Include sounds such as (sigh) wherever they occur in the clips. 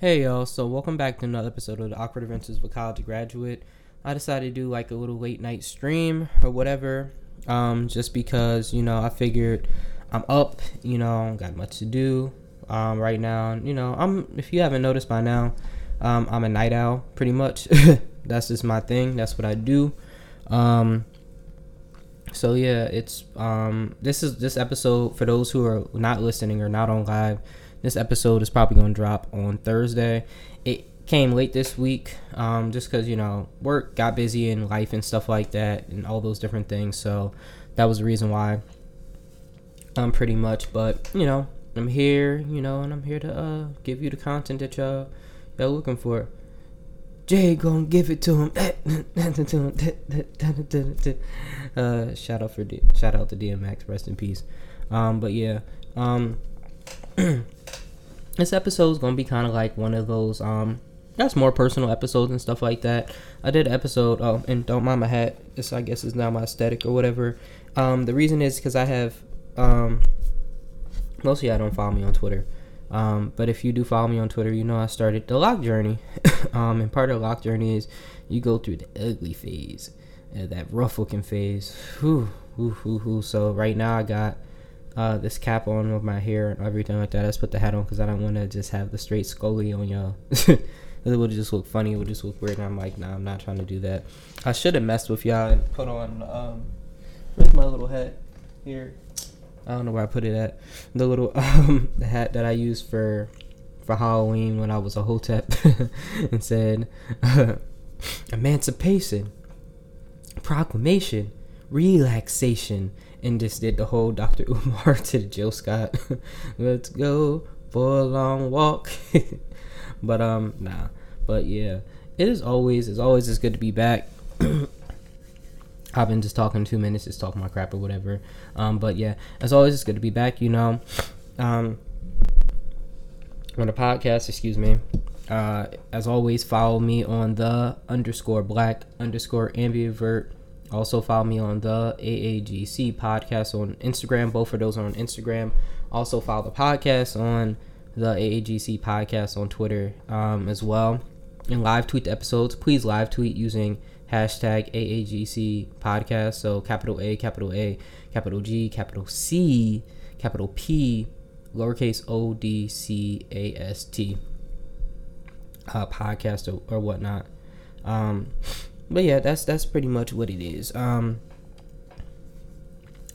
Hey y'all, so welcome back to another episode of the Awkward Adventures a College Graduate. I decided to do like a little late night stream or whatever, um, just because you know I figured I'm up, you know, got much to do um, right now. You know, I'm if you haven't noticed by now, um, I'm a night owl pretty much. (laughs) That's just my thing. That's what I do. Um, so yeah, it's um, this is this episode for those who are not listening or not on live this episode is probably going to drop on Thursday. It came late this week um, just because, you know, work got busy and life and stuff like that and all those different things. So that was the reason why. Um, pretty much. But, you know, I'm here, you know, and I'm here to uh, give you the content that y'all, y'all looking for. Jay gonna give it to him. (laughs) uh, shout out for D- shout out to DMX, rest in peace. Um, but yeah, um, (clears throat) this episode is gonna be kind of like one of those um that's more personal episodes and stuff like that. I did an episode. Oh, and don't mind my hat. This I guess is now my aesthetic or whatever. Um, the reason is because I have um, most of y'all don't follow me on Twitter. Um, but if you do follow me on Twitter, you know I started the lock journey. (laughs) um, and part of the lock journey is you go through the ugly phase, uh, that rough looking phase. Whew, whew, whew, whew. So right now I got uh, this cap on with my hair and everything like that. I just put the hat on because I don't want to just have the straight scully on y'all. (laughs) it would just look funny. It would just look weird. And I'm like, nah, I'm not trying to do that. I should have messed with y'all and put on um, my little hat here. I don't know where I put it at. The little (laughs) um, the hat that I used for for Halloween when I was a hotep (laughs) and said uh, emancipation, proclamation, relaxation, and just did the whole Dr. (laughs) Umar to the Jill Scott. (laughs) Let's go for a long walk. (laughs) but um nah. But yeah. It is always it's always it's good to be back. (clears throat) I've been just talking two minutes, just talking my crap or whatever. Um, but yeah, as always, it's good to be back. You know, um, on the podcast. Excuse me. Uh, as always, follow me on the underscore black underscore ambivert also follow me on the AAGC podcast on Instagram. Both of those are on Instagram. Also follow the podcast on the AAGC podcast on Twitter um, as well. And live tweet the episodes. Please live tweet using hashtag AAGC podcast. So capital A, capital A, capital G, capital C, capital P, lowercase O D C A S T uh, podcast or, or whatnot. Um, but yeah, that's that's pretty much what it is. Um,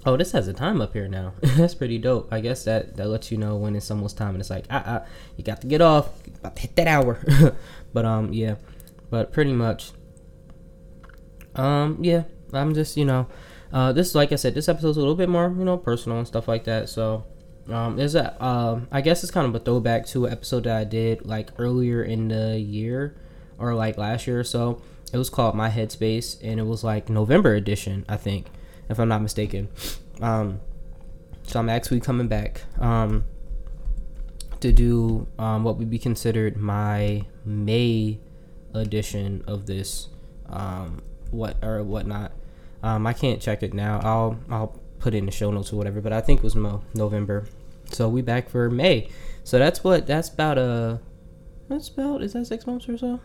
oh, this has a time up here now. (laughs) that's pretty dope. I guess that that lets you know when it's almost time, and it's like, ah, ah you got to get off, about to hit that hour. (laughs) but um, yeah, but pretty much, um, yeah, I'm just you know, uh, this like I said, this episode's a little bit more you know personal and stuff like that. So um, there's a um, I guess it's kind of a throwback to an episode that I did like earlier in the year or like last year or so it was called My Headspace, and it was like November edition, I think, if I'm not mistaken. Um, so I'm actually coming back um, to do um, what would be considered my May edition of this, um, what or whatnot. Um, I can't check it now. I'll I'll put in the show notes or whatever. But I think it was Mo November. So we back for May. So that's what that's about. Uh, that's about is that six months or so?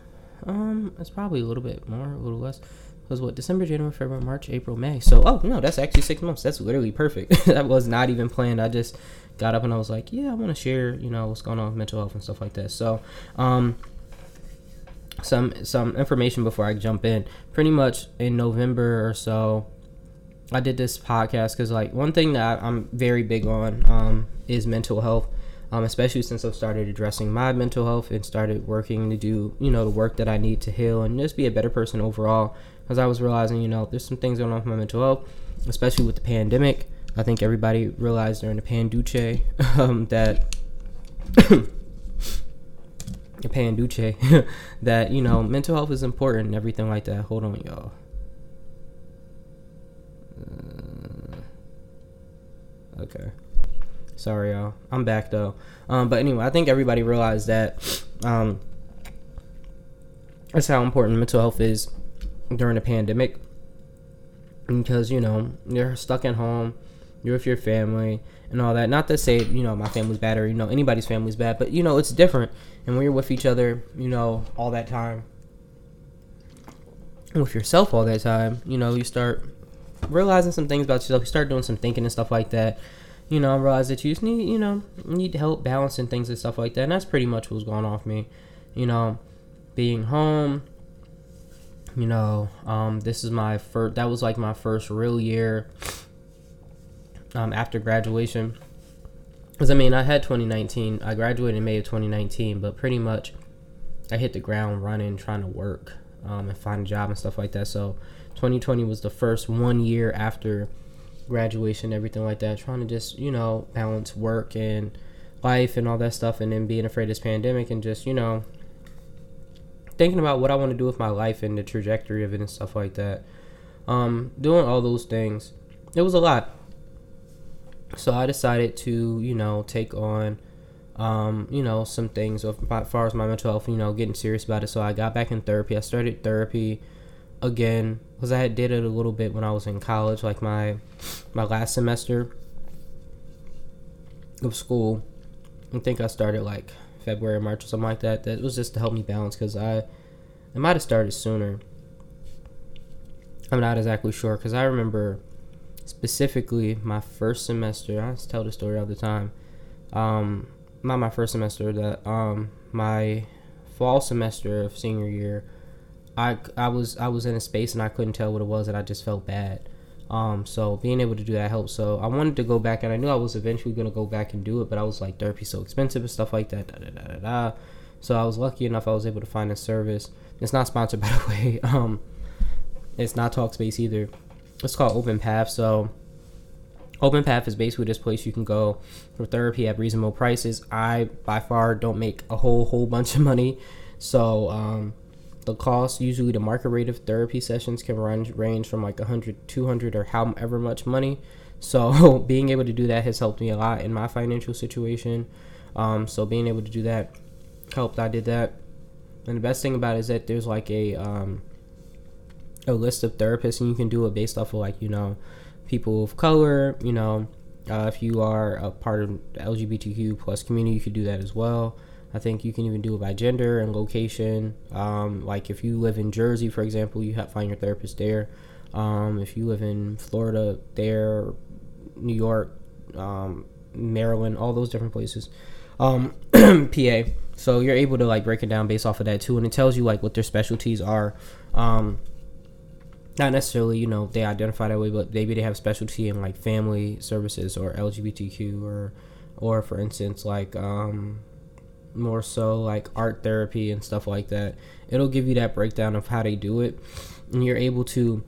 Um, it's probably a little bit more, a little less. Because what December, January, February, March, April, May. So oh no, that's actually six months. That's literally perfect. (laughs) that was not even planned. I just got up and I was like, yeah, I want to share, you know, what's going on with mental health and stuff like that. So, um, some some information before I jump in. Pretty much in November or so, I did this podcast because like one thing that I'm very big on um, is mental health um, especially since I've started addressing my mental health and started working to do, you know, the work that I need to heal and just be a better person overall. Because I was realizing, you know, there's some things going on with my mental health, especially with the pandemic. I think everybody realized during the panduce (laughs) um, that (coughs) panduce (laughs) that you know mental health is important and everything like that. Hold on, y'all. Uh, okay. Sorry, y'all. I'm back though. Um, but anyway, I think everybody realized that um, that's how important mental health is during the pandemic because you know you're stuck at home you're with your family and all that. Not to say you know my family's bad or you know anybody's family's bad, but you know it's different. And when you're with each other, you know all that time, with yourself all that time, you know you start realizing some things about yourself. You start doing some thinking and stuff like that. You know, realize that you just need you know need help balancing things and stuff like that. And that's pretty much what's going for me. You know, being home. You know, um, this is my first. That was like my first real year um, after graduation. Because I mean, I had 2019. I graduated in May of 2019, but pretty much I hit the ground running, trying to work um, and find a job and stuff like that. So 2020 was the first one year after graduation, everything like that, trying to just you know balance work and life and all that stuff, and then being afraid of this pandemic and just you know thinking about what I want to do with my life and the trajectory of it and stuff like that. Um, doing all those things, it was a lot. So I decided to, you know, take on, um, you know, some things as far as my mental health, you know, getting serious about it. So I got back in therapy. I started therapy again because I had did it a little bit when I was in college, like my my last semester of school. I think I started like February, March, or something like that. That was just to help me balance because I, I might have started sooner. I'm not exactly sure because I remember specifically my first semester. I tell the story all the time. Um, not my first semester. That um, my fall semester of senior year, I I was I was in a space and I couldn't tell what it was and I just felt bad. Um, so being able to do that helped. So I wanted to go back and I knew I was eventually gonna go back and do it, but I was like therapy's so expensive and stuff like that. Da, da, da, da, da. So I was lucky enough I was able to find a service. It's not sponsored (laughs) by the way. Um, it's not Talkspace either it's called Open Path. So Open Path is basically this place you can go for therapy at reasonable prices. I by far don't make a whole whole bunch of money, so um, the cost usually the market rate of therapy sessions can run range from like 100 200 or however much money so (laughs) being able to do that has helped me a lot in my financial situation um, so being able to do that helped i did that and the best thing about it is that there's like a um, a list of therapists, and you can do it based off of like you know people of color. You know, uh, if you are a part of LGBTQ plus community, you could do that as well. I think you can even do it by gender and location. Um, like if you live in Jersey, for example, you have find your therapist there. Um, if you live in Florida, there, New York, um, Maryland, all those different places. Um, (clears throat) PA. So you're able to like break it down based off of that too, and it tells you like what their specialties are. Um, not necessarily you know they identify that way but maybe they have specialty in like family services or lgbtq or or for instance like um more so like art therapy and stuff like that. It'll give you that breakdown of how they do it. And you're able to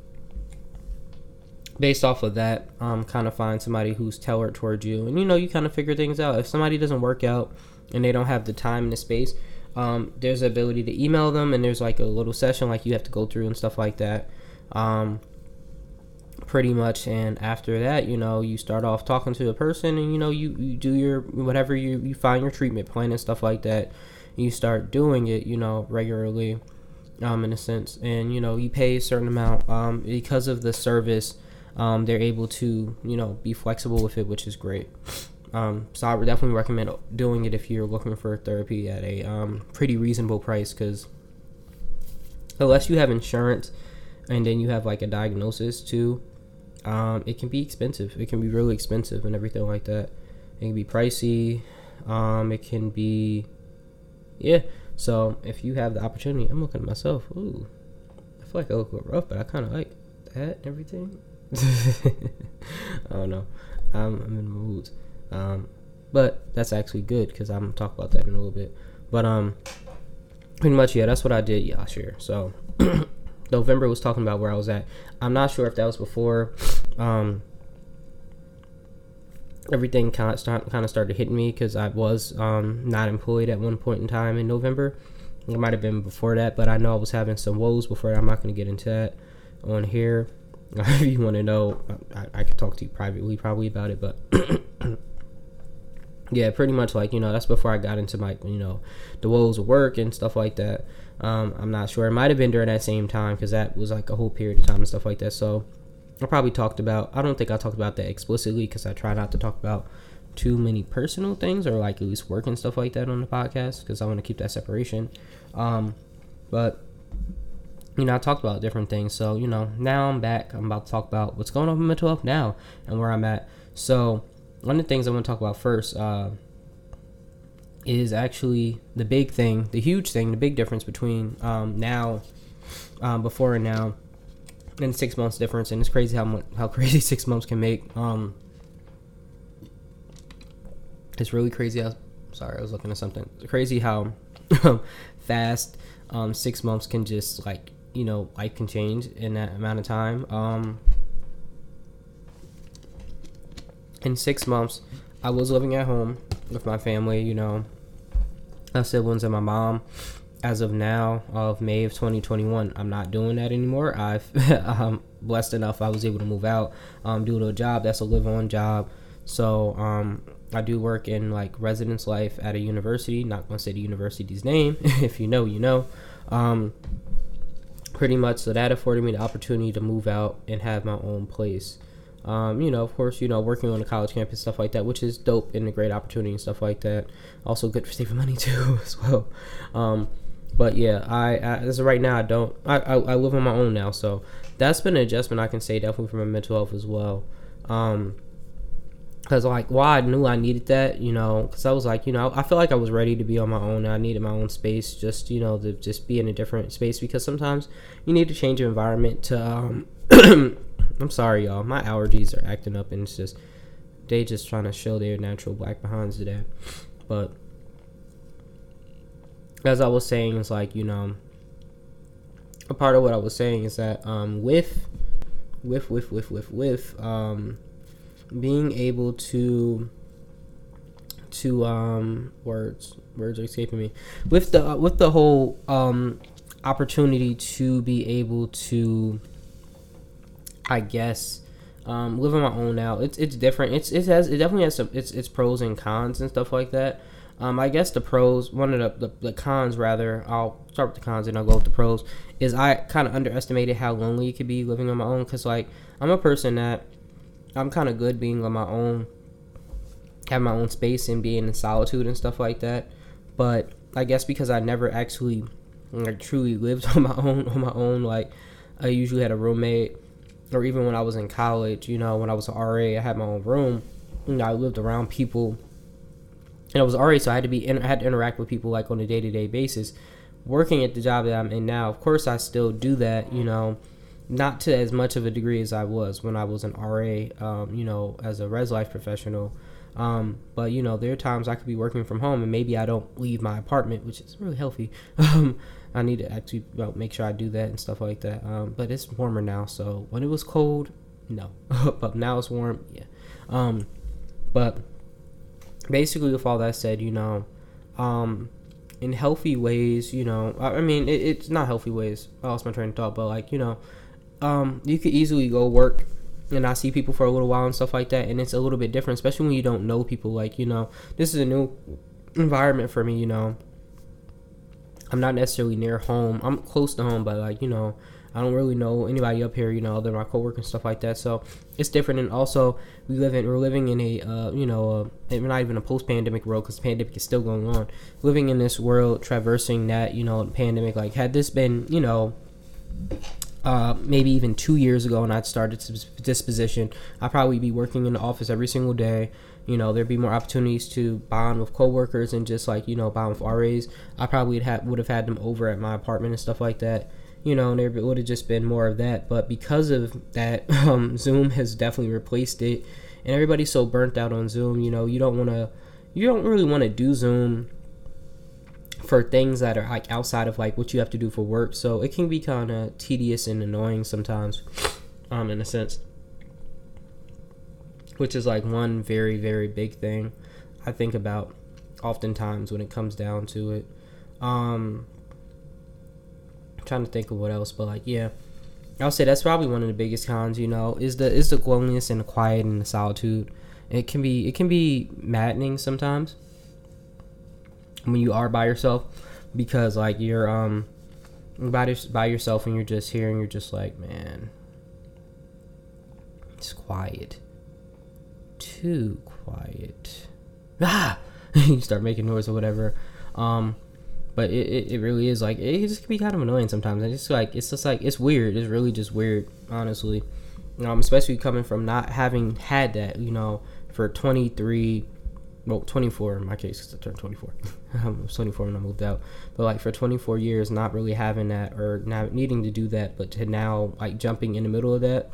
based off of that um kind of find somebody who's tailored towards you. And you know you kind of figure things out. If somebody doesn't work out and they don't have the time and the space um, there's the ability to email them and there's like a little session like you have to go through and stuff like that. Um, pretty much and after that you know you start off talking to a person and you know you, you do your whatever you, you find your treatment plan and stuff like that you start doing it you know regularly um, in a sense. And you know you pay a certain amount um, because of the service um, they're able to you know be flexible with it which is great. Um, so I would definitely recommend doing it if you're looking for therapy at a um, pretty reasonable price because unless you have insurance and then you have like a diagnosis too, um, it can be expensive. It can be really expensive and everything like that. It can be pricey. Um, it can be, yeah. So if you have the opportunity, I'm looking at myself. Ooh, I feel like I look a little rough, but I kind of like that and everything. (laughs) I don't know. I'm, I'm in the mood. Um, but that's actually good because I'm gonna talk about that in a little bit. But um, pretty much yeah, that's what I did last year. So (clears throat) November was talking about where I was at. I'm not sure if that was before um, everything kind of start, kind of started hitting me because I was um, not employed at one point in time in November. It might have been before that, but I know I was having some woes before. I'm not going to get into that on here. (laughs) if you want to know, I, I could talk to you privately probably about it, but (coughs) yeah, pretty much like you know that's before I got into my you know the woes of work and stuff like that. Um, I'm not sure. It might have been during that same time because that was like a whole period of time and stuff like that. So I probably talked about. I don't think I talked about that explicitly because I try not to talk about too many personal things or like at least work and stuff like that on the podcast because I want to keep that separation. Um, but you know, I talked about different things. So you know, now I'm back. I'm about to talk about what's going on with mental health now and where I'm at. So one of the things I want to talk about first uh, is actually the big thing, the huge thing, the big difference between um, now, um, before and now, and six months difference. And it's crazy how much, how (laughs) crazy six months can make. Um, it's really crazy. How, sorry, I was looking at something. It's crazy how (laughs) fast um, six months can just like you know life can change in that amount of time. Um, in six months, I was living at home with my family. You know, my siblings and my mom. As of now, of May of 2021, I'm not doing that anymore. I've (laughs) I'm blessed enough I was able to move out um, due to a job that's a live on job. So um, I do work in like residence life at a university. Not gonna say the university's name. (laughs) if you know, you know. Um, pretty much, so that afforded me the opportunity to move out and have my own place. Um, you know, of course, you know, working on a college campus, stuff like that, which is dope and a great opportunity and stuff like that. Also good for saving (laughs) money too, as well. Um, but yeah, I, I as of right now, I don't. I, I, I live on my own now, so that's been an adjustment. I can say definitely for my mental health as well. Um, because like why I knew I needed that, you know, because I was like, you know, I feel like I was ready to be on my own. I needed my own space, just you know, to just be in a different space because sometimes you need to change your environment to. Um, (clears throat) I'm sorry, y'all. My allergies are acting up, and it's just they just trying to show their natural black behinds today. But as I was saying, it's like you know, a part of what I was saying is that um, with, with, with, with, with, with, um, being able to to um words words are escaping me with the with the whole um opportunity to be able to I guess um, live on my own now. It's it's different. It's it has it definitely has some it's it's pros and cons and stuff like that. Um, I guess the pros, one of the, the, the cons rather, I'll start with the cons and I'll go with the pros. Is I kind of underestimated how lonely it could be living on my own because like I'm a person that I'm kind of good being on my own, have my own space and being in solitude and stuff like that. But I guess because I never actually like truly lived (laughs) on my own on my own, like I usually had a roommate or even when I was in college, you know, when I was an RA, I had my own room. You know, I lived around people, and I was RA, so I had to be I had to interact with people like on a day to day basis. Working at the job that I'm in now, of course, I still do that. You know, not to as much of a degree as I was when I was an RA. Um, you know, as a res life professional. Um, but you know, there are times I could be working from home and maybe I don't leave my apartment, which is really healthy. (laughs) I need to actually well, make sure I do that and stuff like that. Um, but it's warmer now, so when it was cold, no. (laughs) but now it's warm, yeah. Um, but basically, with all that said, you know, um, in healthy ways, you know, I, I mean, it, it's not healthy ways. I lost my train of thought, but like, you know, um, you could easily go work and I see people for a little while and stuff like that, and it's a little bit different, especially when you don't know people. Like, you know, this is a new environment for me, you know. I'm not necessarily near home. I'm close to home, but like, you know, I don't really know anybody up here, you know, other than my coworkers and stuff like that. So it's different. And also, we live in we're living in a uh, you know, uh, not even a post-pandemic world because the pandemic is still going on. Living in this world, traversing that, you know, pandemic. Like, had this been, you know, uh, maybe even two years ago when I'd started this position, I'd probably be working in the office every single day. You know, there'd be more opportunities to bond with coworkers and just like you know bond with RAs. I probably would have would have had them over at my apartment and stuff like that. You know, and there would have just been more of that. But because of that, (laughs) um, Zoom has definitely replaced it, and everybody's so burnt out on Zoom. You know, you don't want to, you don't really want to do Zoom for things that are like outside of like what you have to do for work. So it can be kind of tedious and annoying sometimes, um, in a sense. Which is like one very very big thing I think about oftentimes when it comes down to it. Um, I'm trying to think of what else, but like yeah. I'll say that's probably one of the biggest cons, you know, is the is the loneliness and the quiet and the solitude. It can be it can be maddening sometimes when you are by yourself because like you're um by, by yourself and you're just here and you're just like man it's quiet. Too quiet. (laughs) Ah! (laughs) you start making noise or whatever. Um, but it, it, it really is like it just can be kind of annoying sometimes. And it's like it's just like it's weird. It's really just weird, honestly. Um, especially coming from not having had that, you know, for 23, well, 24 in my case, because I turned 24. (laughs) I was 24 when I moved out. But like for 24 years, not really having that or not needing to do that, but to now like jumping in the middle of that,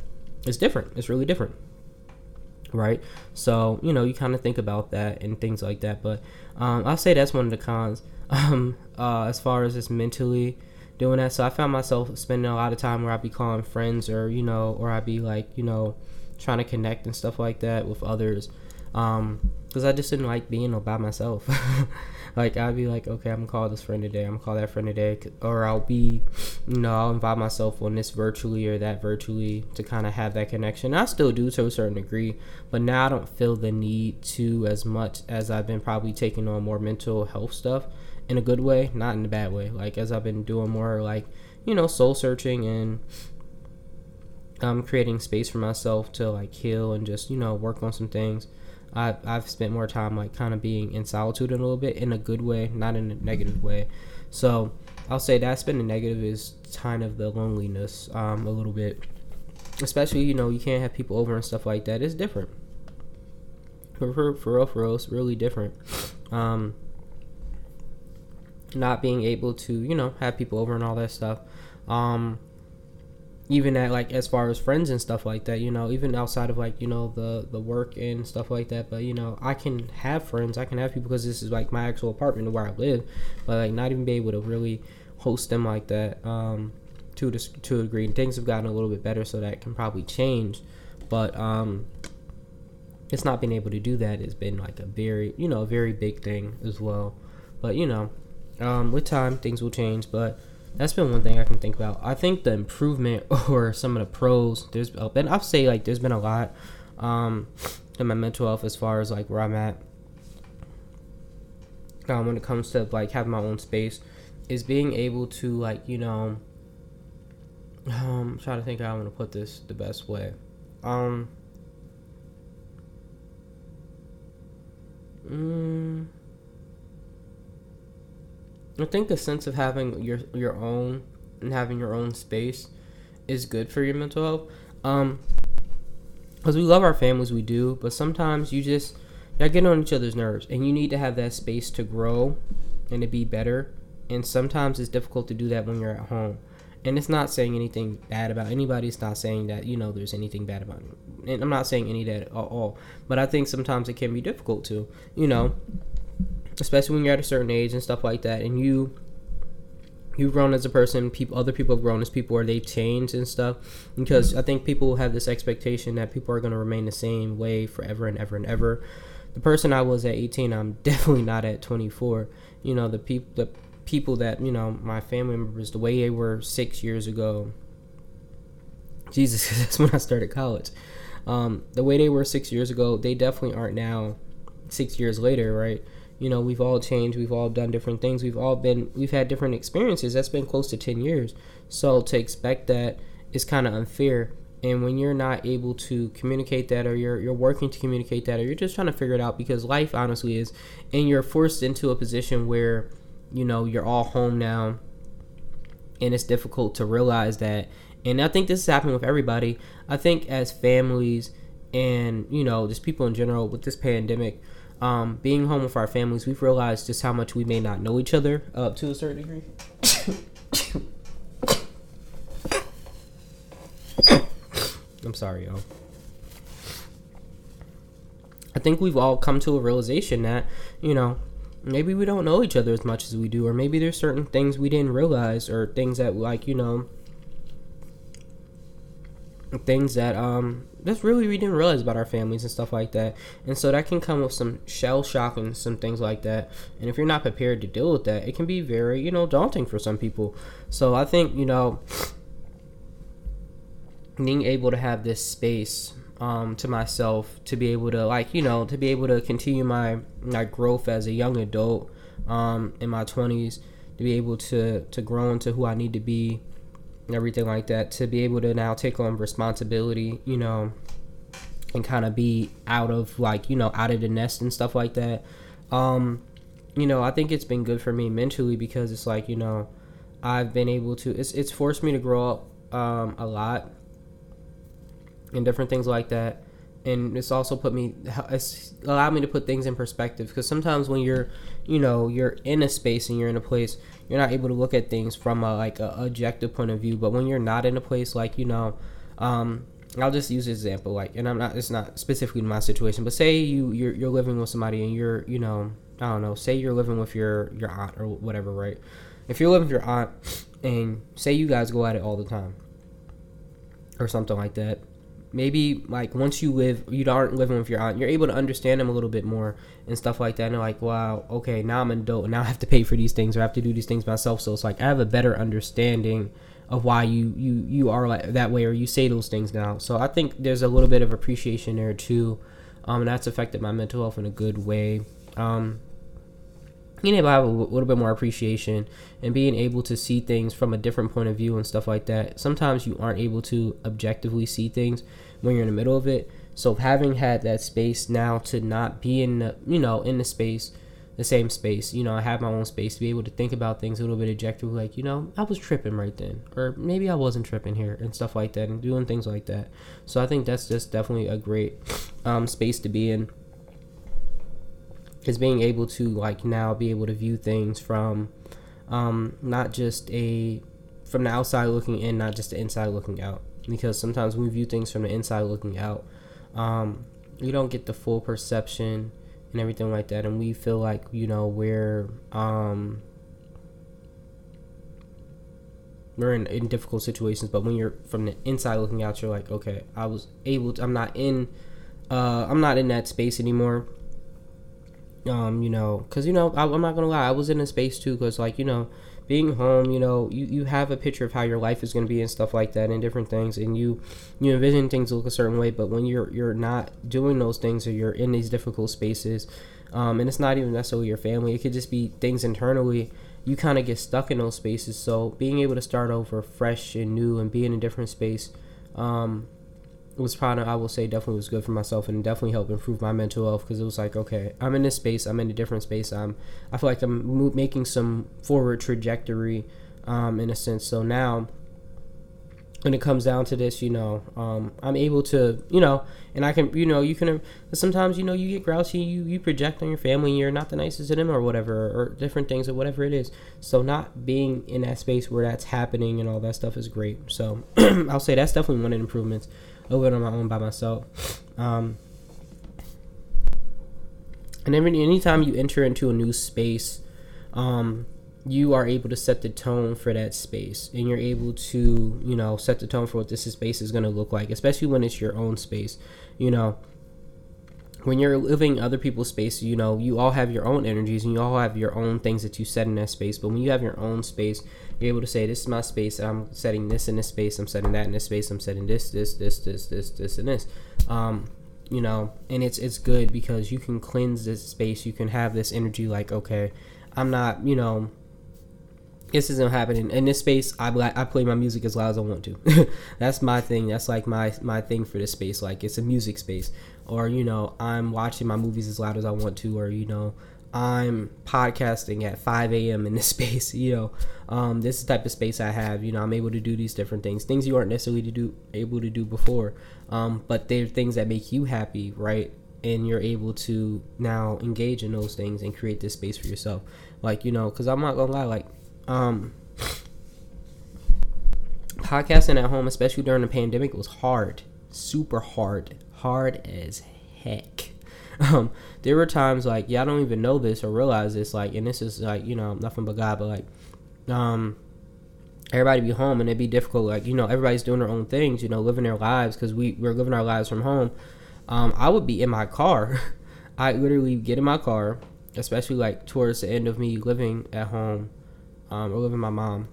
it's different. It's really different right? So you know, you kind of think about that and things like that. But um, I'll say that's one of the cons (laughs) um, uh, as far as just mentally doing that. So I found myself spending a lot of time where I'd be calling friends or you know, or I'd be like you know, trying to connect and stuff like that with others. Um, because I just didn't like being all by myself. (laughs) like I'd be like, okay, I'm gonna call this friend today. I'm gonna call that friend today, or I'll be, you know, I'll invite myself on this virtually or that virtually to kind of have that connection. I still do to a certain degree, but now I don't feel the need to as much as I've been probably taking on more mental health stuff in a good way, not in a bad way. Like as I've been doing more like, you know, soul searching and um, creating space for myself to like heal and just you know work on some things I, I've spent more time like kind of being in solitude a little bit in a good way, not in a negative way. So I'll say that's been a negative is kind of the loneliness um, a little bit. Especially, you know, you can't have people over and stuff like that. It's different. For, for, for real, for real, it's really different. Um, not being able to, you know, have people over and all that stuff. Um, even at like as far as friends and stuff like that you know even outside of like you know the the work and stuff like that but you know i can have friends i can have people because this is like my actual apartment where i live but like not even be able to really host them like that um to the, to a degree and things have gotten a little bit better so that can probably change but um it's not being able to do that has been like a very you know a very big thing as well but you know um with time things will change but that's been one thing I can think about. I think the improvement (laughs) or some of the pros there's been I'll say like there's been a lot um in my mental health as far as like where I'm at um, when it comes to like having my own space is being able to like you know um I'm trying to think how I'm gonna put this the best way um mm, I think the sense of having your your own and having your own space is good for your mental health. Um, because we love our families, we do, but sometimes you just you get on each other's nerves, and you need to have that space to grow and to be better. And sometimes it's difficult to do that when you're at home. And it's not saying anything bad about anybody. It's not saying that you know there's anything bad about it. And I'm not saying any that at all. But I think sometimes it can be difficult to, you know, especially when you're at a certain age and stuff like that, and you you've grown as a person. People, other people have grown as people, or they've changed and stuff. Because I think people have this expectation that people are going to remain the same way forever and ever and ever. The person I was at 18, I'm (laughs) definitely not at 24. You know, the people, the people that you know, my family members, the way they were six years ago. Jesus, (laughs) that's when I started college. Um, the way they were six years ago, they definitely aren't now. Six years later, right? You know we've all changed we've all done different things we've all been we've had different experiences. That's been close to 10 years. So to expect that is kind of unfair. And when you're not able to communicate that or you're you're working to communicate that or you're just trying to figure it out because life honestly is and you're forced into a position where you know you're all home now and it's difficult to realize that. And I think this is happening with everybody. I think as families and you know just people in general with this pandemic um, being home with our families, we've realized just how much we may not know each other up to a certain degree. I'm sorry, y'all. I think we've all come to a realization that, you know, maybe we don't know each other as much as we do, or maybe there's certain things we didn't realize, or things that, like, you know, things that um that's really we didn't realize about our families and stuff like that. And so that can come with some shell shock and some things like that. And if you're not prepared to deal with that it can be very you know daunting for some people. So i think you know being able to have this space um, to myself to be able to like you know to be able to continue my my growth as a young adult um, in my 20s to be able to to grow into who i need to be everything like that to be able to now take on responsibility you know and kind of be out of like you know out of the nest and stuff like that. Um you know i think it's been good for me mentally because it's like you know i've been able to it's it's forced me to grow up um a lot and different things like that and it's also put me it's allowed me to put things in perspective because sometimes when you're you know you're in a space and you're in a place you're not able to look at things from a like a objective point of view but when you're not in a place like you know um I'll just use an example, like, and I'm not. It's not specifically my situation, but say you you're, you're living with somebody and you're you know I don't know. Say you're living with your your aunt or whatever, right? If you're living with your aunt and say you guys go at it all the time or something like that, maybe like once you live, you aren't living with your aunt, you're able to understand them a little bit more and stuff like that. And they're like, wow, okay, now I'm an adult and now I have to pay for these things or I have to do these things myself. So it's like I have a better understanding of why you you you are like that way or you say those things now. So I think there's a little bit of appreciation there too, um, and that's affected my mental health in a good way. Um, being able to have a little bit more appreciation and being able to see things from a different point of view and stuff like that. Sometimes you aren't able to objectively see things when you're in the middle of it. So having had that space now to not be in the, you know in the space the same space. You know, I have my own space to be able to think about things a little bit objectively, like, you know, I was tripping right then, or maybe I wasn't tripping here, and stuff like that, and doing things like that. So I think that's just definitely a great um, space to be in. Is being able to, like, now be able to view things from um, not just a, from the outside looking in, not just the inside looking out. Because sometimes when we view things from the inside looking out, um, you don't get the full perception and everything like that. And we feel like you know we're um we're in, in difficult situations. But when you're from the inside looking out you're like okay i was able to i'm not in uh i'm not in that space anymore um you know because you know I, i'm not gonna lie i was in a space too because like you know being home, you know, you, you have a picture of how your life is going to be and stuff like that and different things and you you envision things look a certain way, but when you're you're not doing those things or you're in these difficult spaces, um, and it's not even necessarily your family, it could just be things internally, you kind of get stuck in those spaces. So being able to start over fresh and new and be in a different space, um, was probably I will say definitely was good for myself and definitely helped improve my mental health because it was like okay I'm in this space I'm in a different space I'm I feel like I'm mo- making some forward trajectory um, in a sense. So now when it comes down to this you know um, I'm able to you know and I can you know you can sometimes you know you get grouchy you you project on your family you're not the nicest to them or whatever or different things or whatever it is. So not being in that space where that's happening and all that stuff is great. So (clears throat) I'll say that's definitely one of the improvements over on my own by myself. Um, and every anytime you enter into a new space, um, you are able to set the tone for that space, and you're able to you know set the tone for what this space is going to look like, especially when it's your own space. You know, when you're living other people's space, you know, you all have your own energies and you all have your own things that you set in that space. But when you have your own space, you're able to say, This is my space, I'm setting this in this space, I'm setting that in this space, I'm setting this, this, this, this, this, this, and this. Um, you know, and it's it's good because you can cleanse this space, you can have this energy like, okay, I'm not, you know, this isn't happening. In this space i i play my music as loud as i want to. (laughs) That's my thing that's like my my thing for this space like it's a music space. Or you know i'm watching my movies as loud as i want to or you know i'm podcasting at 5 a.m in this (laughs) space you know. Um, this is the type of space i have you know i'm able to do these different things things you aren't necessarily to do able to do before. Um, but they're things that make you happy right? And you're able to now engage in those things and create this space for yourself. Like you know because i'm not gonna lie like um, (sighs) podcasting at home, especially during the pandemic, was hard, super hard, hard as heck. (laughs) Um, there were times like, I don't even know this or realize this, like, and this is like, you know, nothing but God, but like, um, everybody be home and it'd be difficult. Like, you know, everybody's doing their own things, you know, living their lives because we we're living our lives from home. Um, I would be in my car. (laughs) I literally get in my car, especially like towards the end of me living at home um, or living my mom.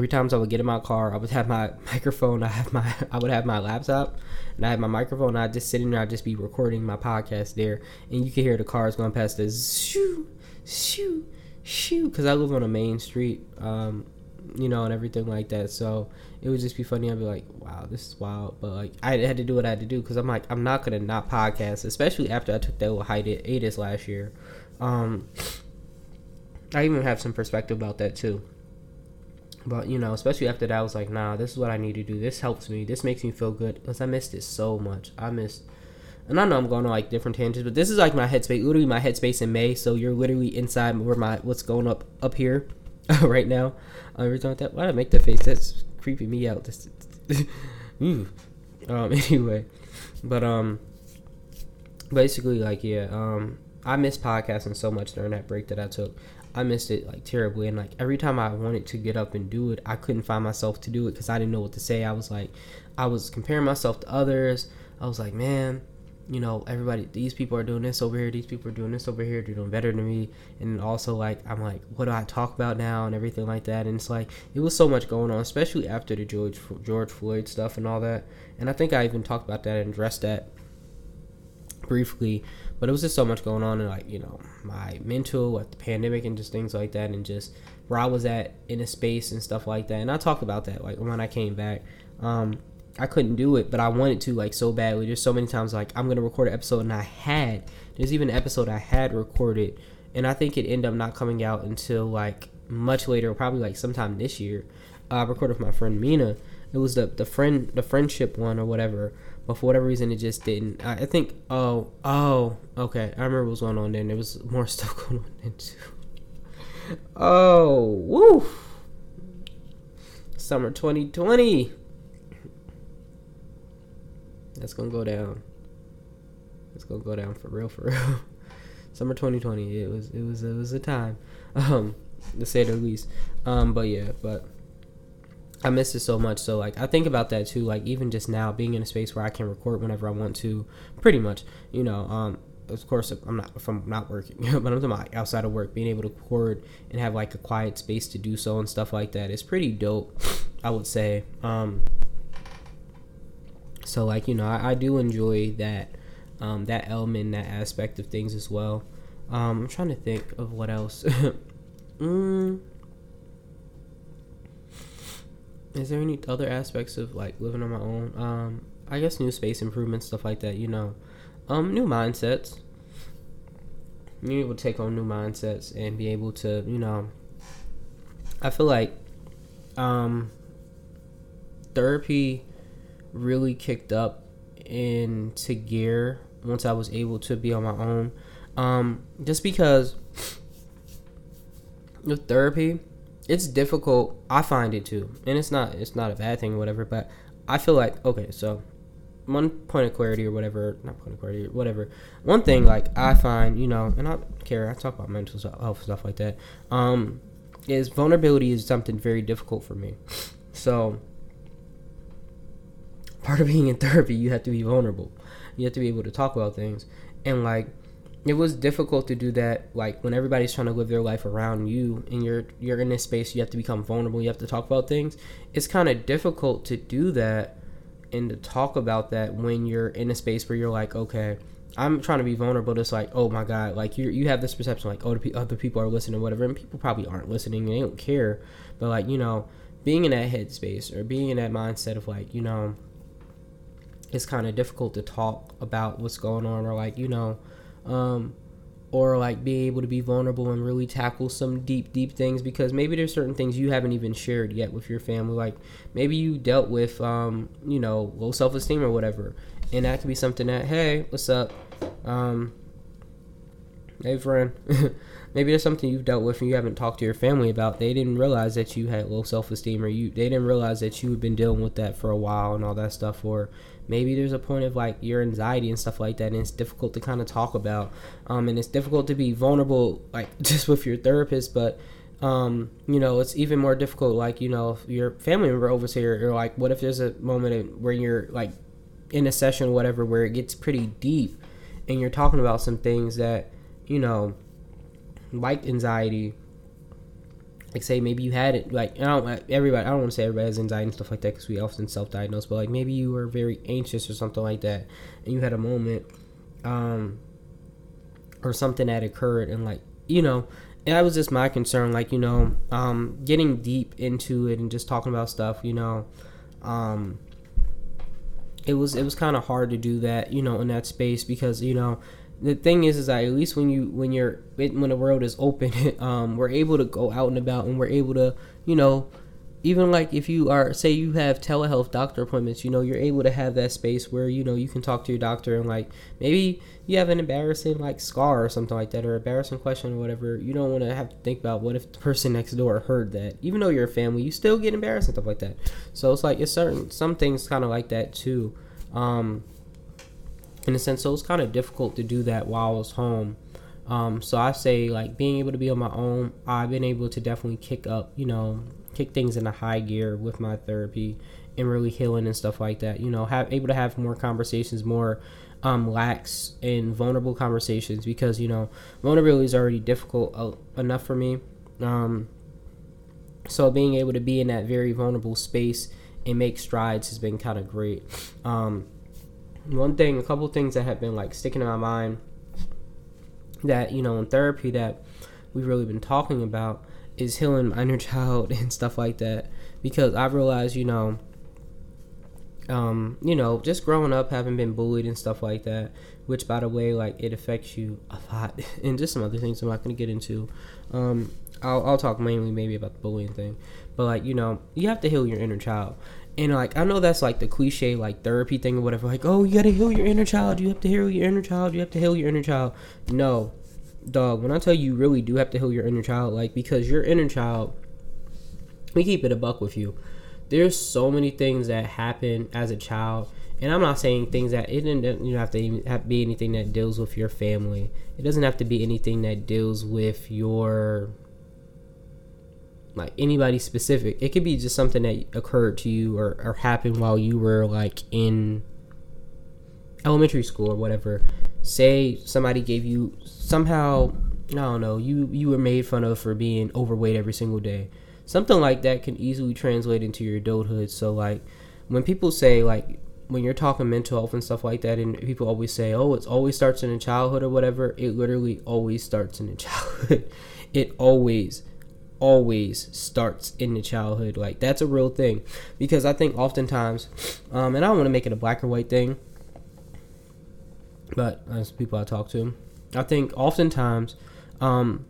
Every times I would get in my car, I would have my (laughs) microphone. I have my, I would have my laptop, and I have my microphone. I'd just sit in there. I'd just be recording my podcast there, and you can hear the cars going past the shoo, shoo, shoo. Because I live on a main street, um, you know, and everything like that. So it would just be funny. I'd be like, wow, this is wild. But like, I had to do what I had to do because I'm like, I'm not gonna not podcast, especially after I took that little hiatus last year. Um, I even have some perspective about that too. But you know, especially after that, I was like, nah, this is what I need to do. This helps me. This makes me feel good because I missed it so much. I missed. And I know I'm going on like different tangents, but this is like my headspace, literally my headspace in May. So you're literally inside where my what's going up up here (laughs) right now. Uh, time that, why did I make that face? That's creeping me out. This, (laughs) um. (laughs) Anyway, but um, basically like yeah um, I missed podcasting so much during that break that I took. I missed it like terribly, and like every time I wanted to get up and do it, I couldn't find myself to do it because I didn't know what to say. I was like, I was comparing myself to others. I was like, man, you know, everybody, these people are doing this over here, these people are doing this over here, they're doing better than me. And also, like, I'm like, what do I talk about now and everything like that. And it's like, it was so much going on, especially after the George George Floyd stuff and all that. And I think I even talked about that and addressed that briefly but it was just so much going on, and like you know, my mental, with the pandemic, and just things like that, and just where I was at in a space and stuff like that. And I talked about that like when I came back. Um, I couldn't do it, but I wanted to like so badly. There's so many times like I'm gonna record an episode, and I had. There's even an episode I had recorded, and I think it ended up not coming out until like much later, probably like sometime this year. I recorded with my friend Mina. It was the the friend the friendship one or whatever but for whatever reason it just didn't. I, I think oh oh okay I remember what was going on then. There was more (laughs) stuff going on then too. Oh woo! Summer 2020. That's gonna go down. It's gonna go down for real, for (laughs) real. Summer 2020. It was it was it was a time, um, to say the least. Um, but yeah, but I miss it so much. So like I think about that too. Like even just now being in a space where I can record whenever I want to, pretty much. You know, um, of course I'm not from not working, (laughs) but I'm talking outside of work, being able to record and have like a quiet space to do so and stuff like that is pretty dope. I would say. Um, so like you know I, I do enjoy that um, that element, that aspect of things as well. Um, I'm trying to think of what else. (laughs) mm, is there any other aspects of like living on my own? Um, I guess new space improvements, stuff like that. You know, um, new mindsets. Being able to take on new mindsets and be able to, you know, I feel like, um, therapy really kicked up into gear once I was able to be on my own. Um, just because with therapy, it's difficult. I find it too, and it's not it's not a bad thing or whatever. But I feel like okay, so one point of clarity or whatever, not point of clarity, whatever. One thing like I find, you know, and I care. I talk about mental health stuff like that. Um, is vulnerability is something very difficult for me. (laughs) So part of being in therapy, you have to be vulnerable. You have to be able to talk about things, and like it was difficult to do that like when everybody's trying to live their life around you and you're you're in this space you have to become vulnerable you have to talk about things. It's kind of difficult to do that and to talk about that when you're in a space where you're like okay i'm trying to be vulnerable it's like oh my god like you you have this perception like oh the other people are listening whatever and people probably aren't listening and they don't care. But like you know being in that headspace or being in that mindset of like you know it's kind of difficult to talk about what's going on or like you know um, or like be able to be vulnerable and really tackle some deep deep things because maybe there's certain things you haven't even shared yet with your family. Like maybe you dealt with um, you know low self-esteem or whatever. And that could be something that hey what's up? Um, hey friend (laughs) maybe there's something you've dealt with and you haven't talked to your family about they didn't realize that you had low self-esteem or you they didn't realize that you had been dealing with that for a while and all that stuff. Or maybe there's a point of like your anxiety and stuff like that and it's difficult to kind of talk about. Um, and it's difficult to be vulnerable like (laughs) just with your therapist but um, you know it's even more difficult like you know if your family member over here you're like what if there's a moment where you're like in a session whatever where it gets pretty deep and you're talking about some things that you know like anxiety like say maybe you had it like I don't everybody I don't want to say everybody has anxiety and stuff like that because we often self-diagnose but like maybe you were very anxious or something like that and you had a moment um or something that occurred and like you know that was just my concern. Like you know, um, getting deep into it and just talking about stuff. You know, um, it was it was kind of hard to do that. You know, in that space because you know the thing is is that at least when you when you're when the world is open (laughs) um, we're able to go out and about and we're able to you know even like if you are say you have telehealth doctor appointments you know you're able to have that space where you know you can talk to your doctor and like maybe you have an embarrassing like scar or something like that or embarrassing question or whatever you don't want to have to think about what if the person next door heard that. Even though you're a family you still get embarrassed and stuff like that. So it's like it's certain some things kind of like that too. Um in a sense. So it's kind of difficult to do that while I was home. Um, so I say like being able to be on my own, I've been able to definitely kick up, you know, kick things in a high gear with my therapy and really healing and stuff like that. You know, have able to have more conversations, more um, lax and vulnerable conversations because you know vulnerability is already difficult uh, enough for me. Um, so being able to be in that very vulnerable space and make strides has been kind of great. Um, one thing, a couple things that have been like sticking in my mind that you know in therapy that we've really been talking about is healing my inner (laughs) child and stuff like that. Because I've realized you know um, you know, just growing up, having been bullied and stuff like that, which by the way, like it affects you a lot, (laughs) and just some other things I'm not gonna get into. Um, I'll, I'll talk mainly maybe about the bullying thing, but like you know, you have to heal your inner child, and like I know that's like the cliche like therapy thing or whatever. Like, oh, you gotta heal your inner child. You have to heal your inner child. You have to heal your inner child. No, dog. When I tell you, you really do have to heal your inner child, like because your inner child. We keep it a buck with you. There's so many things that happen as a child, and I'm not saying things that it didn't you know, have to even have be anything that deals with your family. It doesn't have to be anything that deals with your like anybody specific. It could be just something that occurred to you or, or happened while you were like in elementary school or whatever. Say somebody gave you somehow I don't know, you you were made fun of for being overweight every single day. Something like that can easily translate into your adulthood. So like when people say like when you're talking mental health and stuff like that and people always say, "Oh, it always starts in childhood or whatever." It literally always starts in (laughs) childhood. it always always starts in the childhood. Like that's a real thing because I think oftentimes, um, and I don't want to make it a black or white thing, but as people I talk to, I think oftentimes, um,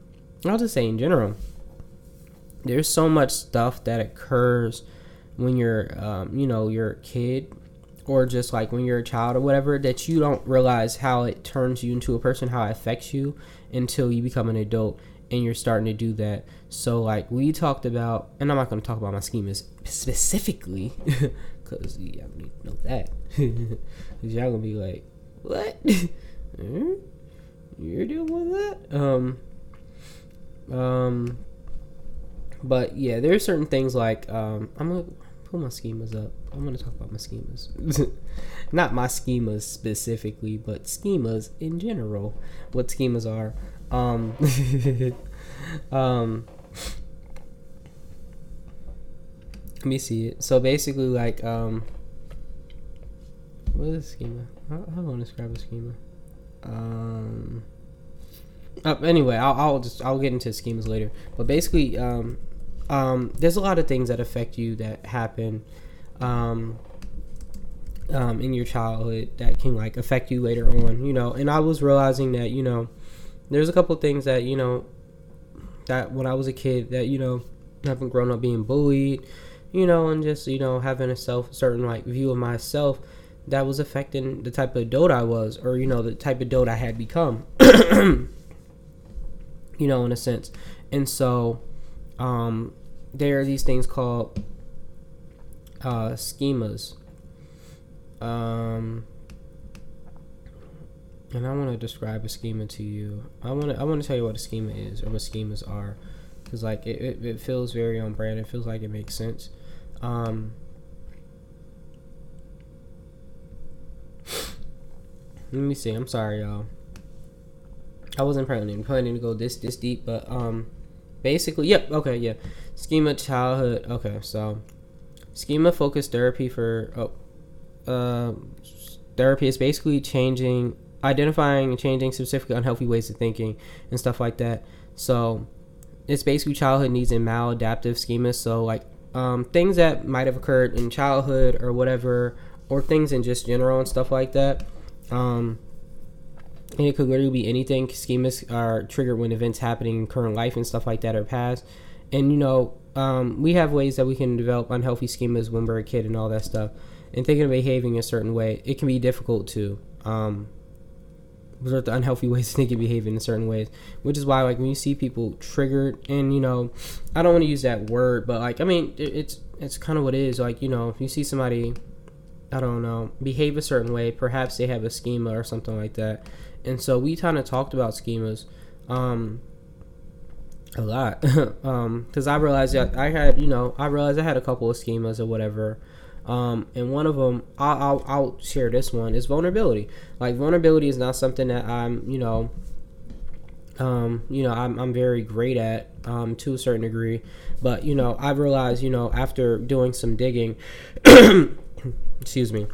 I'll just say in general, there's so much stuff that occurs when you're, um, you know, you're a kid or just like when you're a child or whatever that you don't realize how it turns you into a person, how it affects you until you become an adult and you're starting to do that. So like we talked about, and I'm not going to talk about my schemas specifically, (laughs) because y'all need to know that. (laughs) Because y'all gonna be like, what? (laughs) Hmm? You're dealing with that? Um, um, but yeah, there are certain things like um, I'm gonna pull my schemas up. I'm gonna talk about my schemas, not my schemas specifically, but schemas in general. What schemas are? Um, (laughs) um, let me see it. So basically, like, um, what is a schema? How, how do I describe a schema? Um, uh, anyway, I'll, I'll just I'll get into schemas later. But basically, um, um, there's a lot of things that affect you that happen, um, um, in your childhood that can like affect you later on. You know, and I was realizing that you know there's a couple things that you know that when I was a kid that you know having grown up being bullied, you know, and just you know having a self certain like view of myself that was affecting the type of adult I was, or you know the type of adult I had become. (coughs) you know, in a sense, and so um, there are these things called uh, schemas. Um, and I want to describe a schema to you. I want to I want to tell you what a schema is or what schemas are, because like it, it, it, feels very on brand. It feels like it makes sense. Um, let me see. I'm sorry, y'all. I wasn't planning planning to go this this deep, but um, basically, yep. Okay, yeah. Schema childhood. Okay, so schema focused therapy for oh, uh, therapy is basically changing identifying and changing specifically unhealthy ways of thinking and stuff like that. So it's basically childhood needs and maladaptive schemas. So like um, things that might have occurred in childhood or whatever, or things in just general and stuff like that. Um, and it could literally be anything. Schemas are triggered when events happening in current life and stuff like that are past. And you know, um, we have ways that we can develop unhealthy schemas when we're a kid and all that stuff. And thinking of behaving a certain way, it can be difficult to um, resort to unhealthy (laughs) ways to behave in certain ways. Which is why, like, when you see people triggered, and you know, I don't want to use that word, but like, I mean, it, it's it's kind of what it is. Like, you know, if you see somebody, I don't know, behave a certain way, perhaps they have a schema or something like that. And so we kind of talked about schemas. Um, a lot because (laughs) um, I realized that I had you know I realized I had a couple of schemas or whatever um, and one of them I'll, I'll, I'll share this one is vulnerability. Like vulnerability is not something that I'm you know um, you know I'm, I'm very great at um, to a certain degree. But you know I've realized you know after doing some digging (coughs) excuse me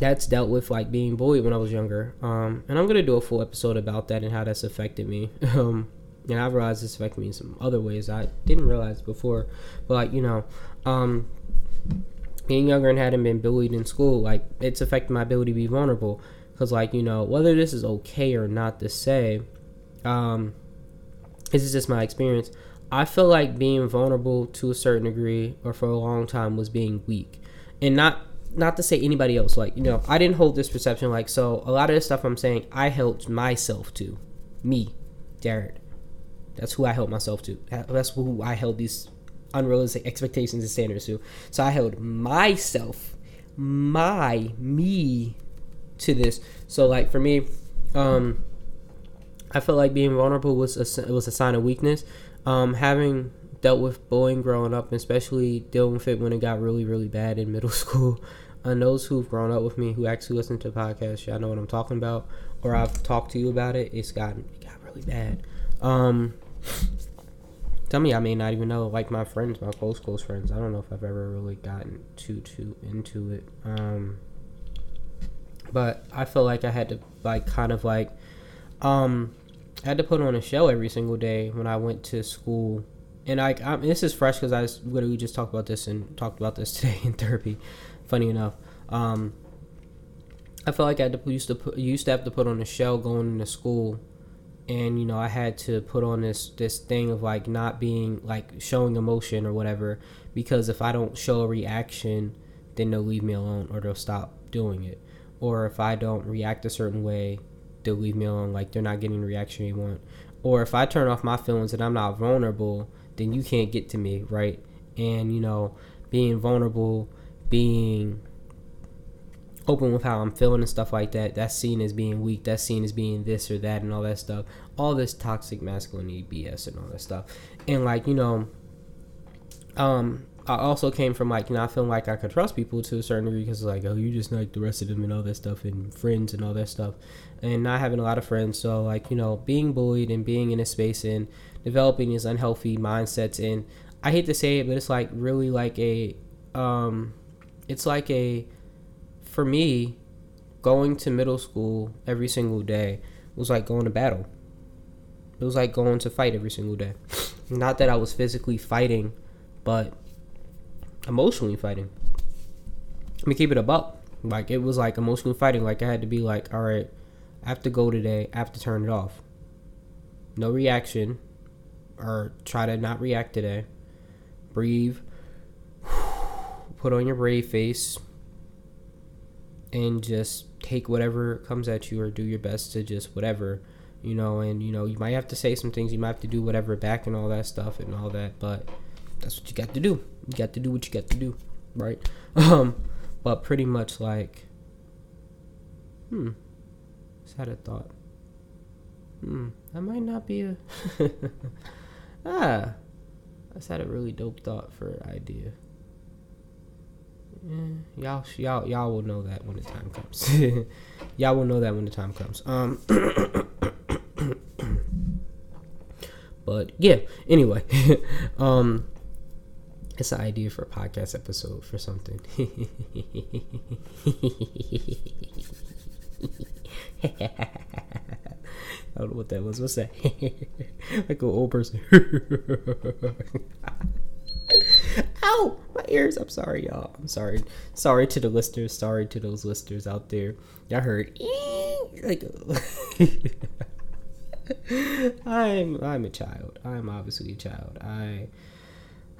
that's dealt with like being bullied when I was younger. Um, and I'm gonna do a full episode about that and how that's affected me. (laughs) Um, and I've realized this affected me in some other ways I didn't realize before. But you know, um, being younger and hadn't been bullied in school, like it's affected my ability to be vulnerable. Cause like you know, whether this is okay or not to say, um, this is just my experience. I feel like being vulnerable to a certain degree or for a long time was being weak, and not not to say anybody else. Like you know, I didn't hold this perception. Like so, a lot of the stuff I'm saying, I held myself to, me, Jared. That's who I held myself to. That's who I held these unrealistic expectations and standards to. So I held myself, my me, to this. So like for me, um, I felt like being vulnerable was a was a sign of weakness. Um, having dealt with bullying growing up, especially dealing with it when it got really really bad in middle (laughs) school. And those who've grown up with me, who actually listen to podcasts, y'all know what I'm talking about, or I've talked to you about it. It's gotten it got really bad. Um, Tell me, I may not even know. Like my friends, my close close friends. I don't know if I've ever really gotten too too into it. Um, but I feel like I had to like kind of like, um, I had to put on a show every single day when I went to school. And I, I'm, this is fresh because I literally just talked about this and talked about this (laughs) today in therapy. Funny enough, um, I felt like I had to used to put, used to have to put on a show going into school and you know i had to put on this this thing of like not being like showing emotion or whatever because if i don't show a reaction then they'll leave me alone or they'll stop doing it. Or if i don't react a certain way they'll leave me alone like they're not getting the reaction they want. Or if i turn off my feelings and i'm not vulnerable then you can't get to me right? And you know being vulnerable being open with how I'm feeling and stuff like that. That's seen as being weak. That's seen as being this or that and all that stuff. All this toxic masculinity BS and all that stuff. And like you know, um, I also came from like not feeling like I could trust people to a certain degree because like oh you just like the rest of them and all that stuff and friends and all that stuff, and not having a lot of friends. So like you know being bullied and being in a space and developing these unhealthy mindsets and I hate to say it, but it's like really like a um, it's like a for me, going to middle school every single day was like going to battle. It was like going to fight every single day. (laughs) Not that I was physically fighting, but emotionally fighting. Let me keep it above. Like it was like emotionally fighting. Like I had to be like, all right, I have to go today. I have to turn it off. No reaction, or try to not react today. Breathe. (sighs) Put on your brave face and just take whatever comes at you or do your best to just whatever you know and you know you might have to say some things you might have to do whatever back and all that stuff and all that but that's what you got to do. You got to do what you got to do right? (laughs) Um but pretty much like hmm just had a thought. Hmm that might not be a (laughs) ah I just had a really dope thought for idea yeah, y'all, y'all, y'all will know that when the time comes. (laughs) y'all will know that when the time comes. Um, (coughs) but yeah. Anyway, (laughs) um, it's an idea for a podcast episode for something. (laughs) I don't know what that was. What's that? like an old person. Ow! My ears. I'm sorry, y'all. I'm sorry. Sorry to the listeners. Sorry to those listeners out there. Y'all heard like (laughs) I'm I'm a child. I'm obviously a child. I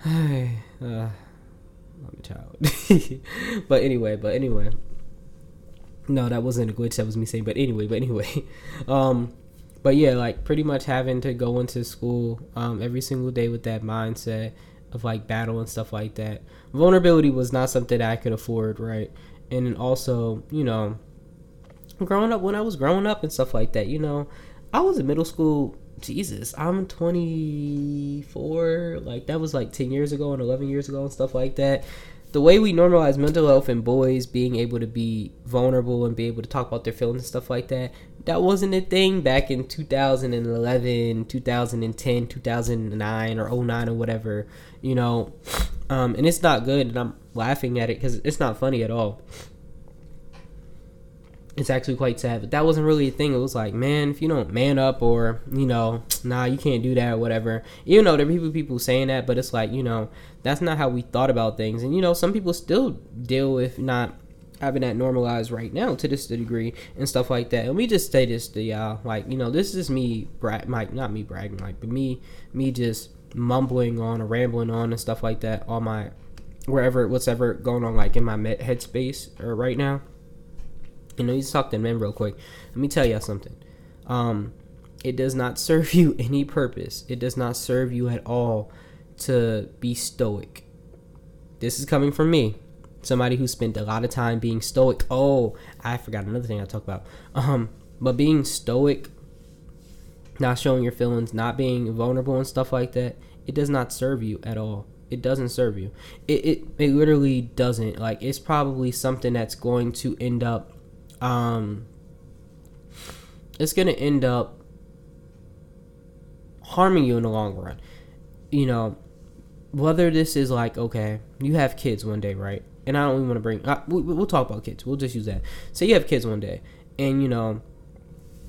I uh I'm a child. (laughs) but anyway, but anyway. No, that wasn't a glitch. That was me saying. But anyway, but anyway, (laughs) um, but yeah, like pretty much having to go into school um every single day with that mindset of like battle and stuff like that. Vulnerability was not something I could afford, right? And also, you know, growing up when I was growing up and stuff like that, you know, I was in middle school. Jesus, I'm 24. Like that was like 10 years ago and 11 years ago and stuff like that. The way we normalize mental health and boys being able to be vulnerable and be able to talk about their feelings and stuff like that, that wasn't a thing back in 2011, 2010, 2009 or 09 or whatever, you know. Um, and it's not good, and I'm laughing at it because it's not funny at all it's actually quite sad. But that wasn't really a thing. It was like, man, if you don't man up or, you know, nah, you can't do that or whatever. Even though there are people people saying that, but it's like, you know, that's not how we thought about things. And you know, some people still deal with not having that normalized right now to this degree and stuff like that. And we just say this to y'all, like, you know, this is me brag like not me bragging, like, but me me just mumbling on or rambling on and stuff like that All my wherever what's ever going on like in my headspace or right now you know, you just talk to men real quick. Let me tell y'all something. Um, it does not (laughs) serve you any purpose. It does not serve you at all to be stoic. This is coming from me, somebody who spent a lot of time being stoic. Oh, I forgot another thing I talk about. Um, but being stoic, not showing your feelings, not being vulnerable and stuff like that, it does not serve you at all. It doesn't serve you. It, it, it literally doesn't. Like, it's probably something that's going to end up um, it's gonna end up harming you in the long run. You know, whether this is like okay, you have kids one day, right? And I don't even want to bring. Uh, we, we'll talk about kids. We'll just use that. Say you have kids one day, and you know,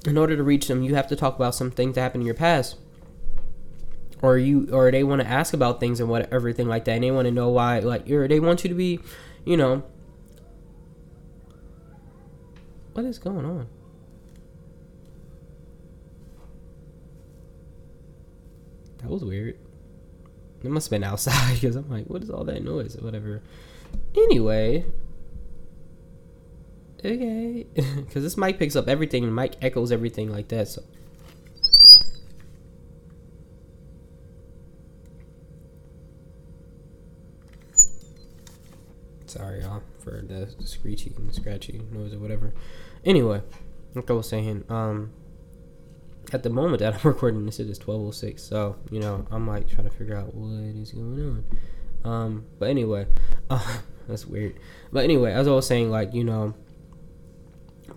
in order to reach them, you have to talk about some things that happened in your past or you or they want to ask about things and what everything like that and they want to know why like or they want you to be you know what is going on? That was weird. It must have been outside (laughs) because I'm like, what is all that noise or whatever. Anyway. Okay. (laughs) Because this mic picks up everything and mic echoes everything like that. So. Sorry, y'all, for the screechy and scratchy noise or whatever. Anyway, like I was saying, um, at the moment that I'm (laughs) recording this, it is 12:06. So you know, I'm like trying to figure out what is going on. Um, but anyway, (laughs) uh, that's weird. But anyway, as I was saying, like you know,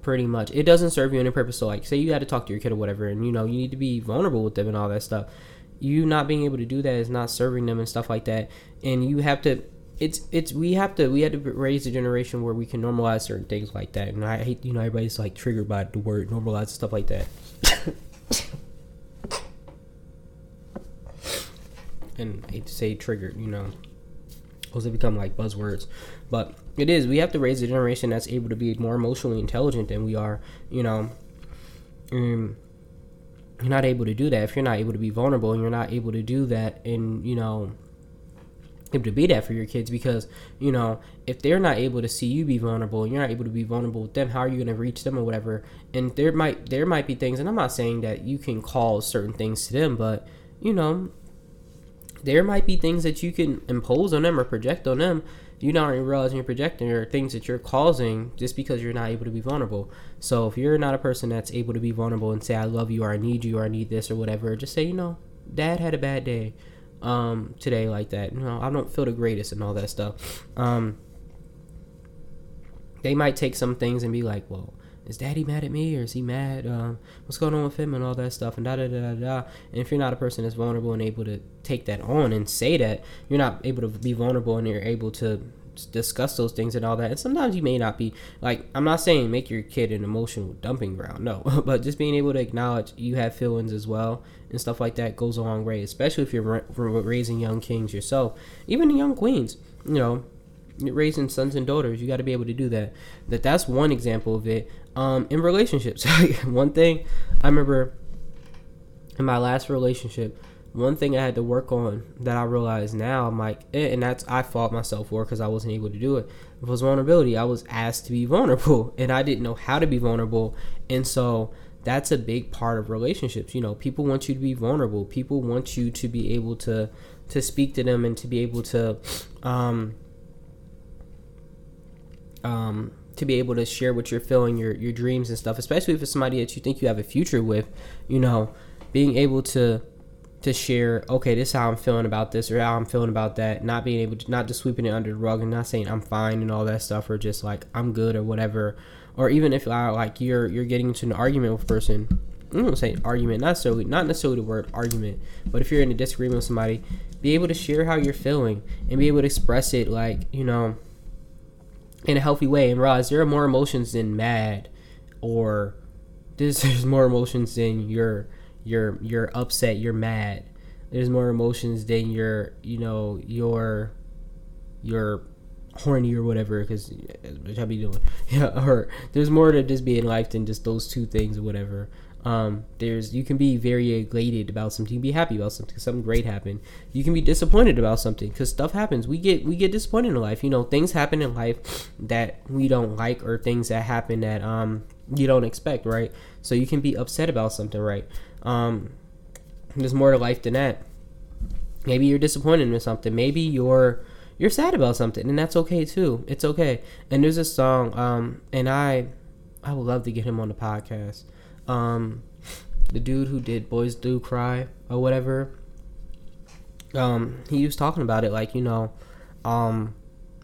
pretty much it doesn't serve you any purpose. So like, say you had to talk to your kid or whatever, and you know you need to be vulnerable with them and all that stuff. You not being able to do that is not serving them and stuff like that, and you have to it's it's we have to we had to raise a generation where we can normalize certain things like that. And I hate you know everybody's like triggered by the word normalize and stuff like that. (coughs) and I hate to say triggered, you know, those have become like buzzwords, but it is. We have to raise a generation that's able to be more emotionally intelligent than we are. You know, you're not able to do that if you're not able to be vulnerable, and you're not able to do that, and you know able to be that for your kids because you know if they're not able to see you be vulnerable and you're not able to be vulnerable with them how are you going to reach them or whatever and there might there might be things and i'm not saying that you can call certain things to them but you know there might be things that you can impose on them or project on them you not even realizing you're projecting or things that you're causing just because you're not able to be vulnerable so if you're not a person that's able to be vulnerable and say i love you or i need you or i need this or whatever just say you know dad had a bad day um, today like that. You know, I don't feel the greatest and all that stuff. Um, they might take some things and be like, well, is daddy mad at me or is he mad? Um, what's going on with him and all that stuff and da da da da. And if you're not a person that's vulnerable and able to take that on and say that, you're not able to be vulnerable and you're able to discuss those things and all that. And sometimes you may not be like I'm not saying make your kid an emotional dumping ground, no, (laughs) but just being able to acknowledge you have feelings as well and stuff like that goes a long way, especially if you're raising young kings yourself, even young queens. You know, raising sons and daughters, you got to be able to do that. That that's one example of it. Um, in relationships, (laughs) one thing I remember in my last relationship one thing I had to work on that I realized now, I'm like, eh, and that's I fought myself for because I wasn't able to do it. It was vulnerability. I was asked to be (laughs) vulnerable, and I didn't know how to be vulnerable, and so that's a big part of relationships. You know, people want you to be vulnerable. People want you to be able to to speak to them and to be able to, um, um, to be able to share what you're feeling, your your dreams and stuff. Especially if it's somebody that you think you have a future with. You know, being able to to share, okay, this is how I'm feeling about this or how I'm feeling about that, not being able to, not just sweeping it under the rug and not saying I'm fine and all that stuff or just like I'm good or whatever. Or even if I like you're you're getting into an argument with a person, I'm gonna say argument, not necessarily not necessarily the word argument, but if you're in a disagreement with somebody, be able to share how you're feeling and be able to express it like, you know, in a healthy way and realize there are more emotions than mad or there's, (laughs) there's more emotions than you're you're you're upset, you're mad. There's more emotions than you're, you know, you're you're horny or whatever because uh, which I be doing. (laughs) Yeah, or there's more to just being life than just those two things or whatever. Um, there's you can be very elated about something, be happy about something, something great happened. You can be disappointed about something because stuff happens. We get we get disappointed in life. You know, things happen in life that we don't like or things that happen that um you don't expect, right? So you can be upset about something, right? Um, there's more to life than that. Maybe you're disappointed in something. Maybe you're you're sad about something, and that's okay too. It's okay. And there's a song, um, and I I would love to get him on the podcast. Um, the dude who did Boys Do Cry or whatever. Um, he was talking about it like you know, um,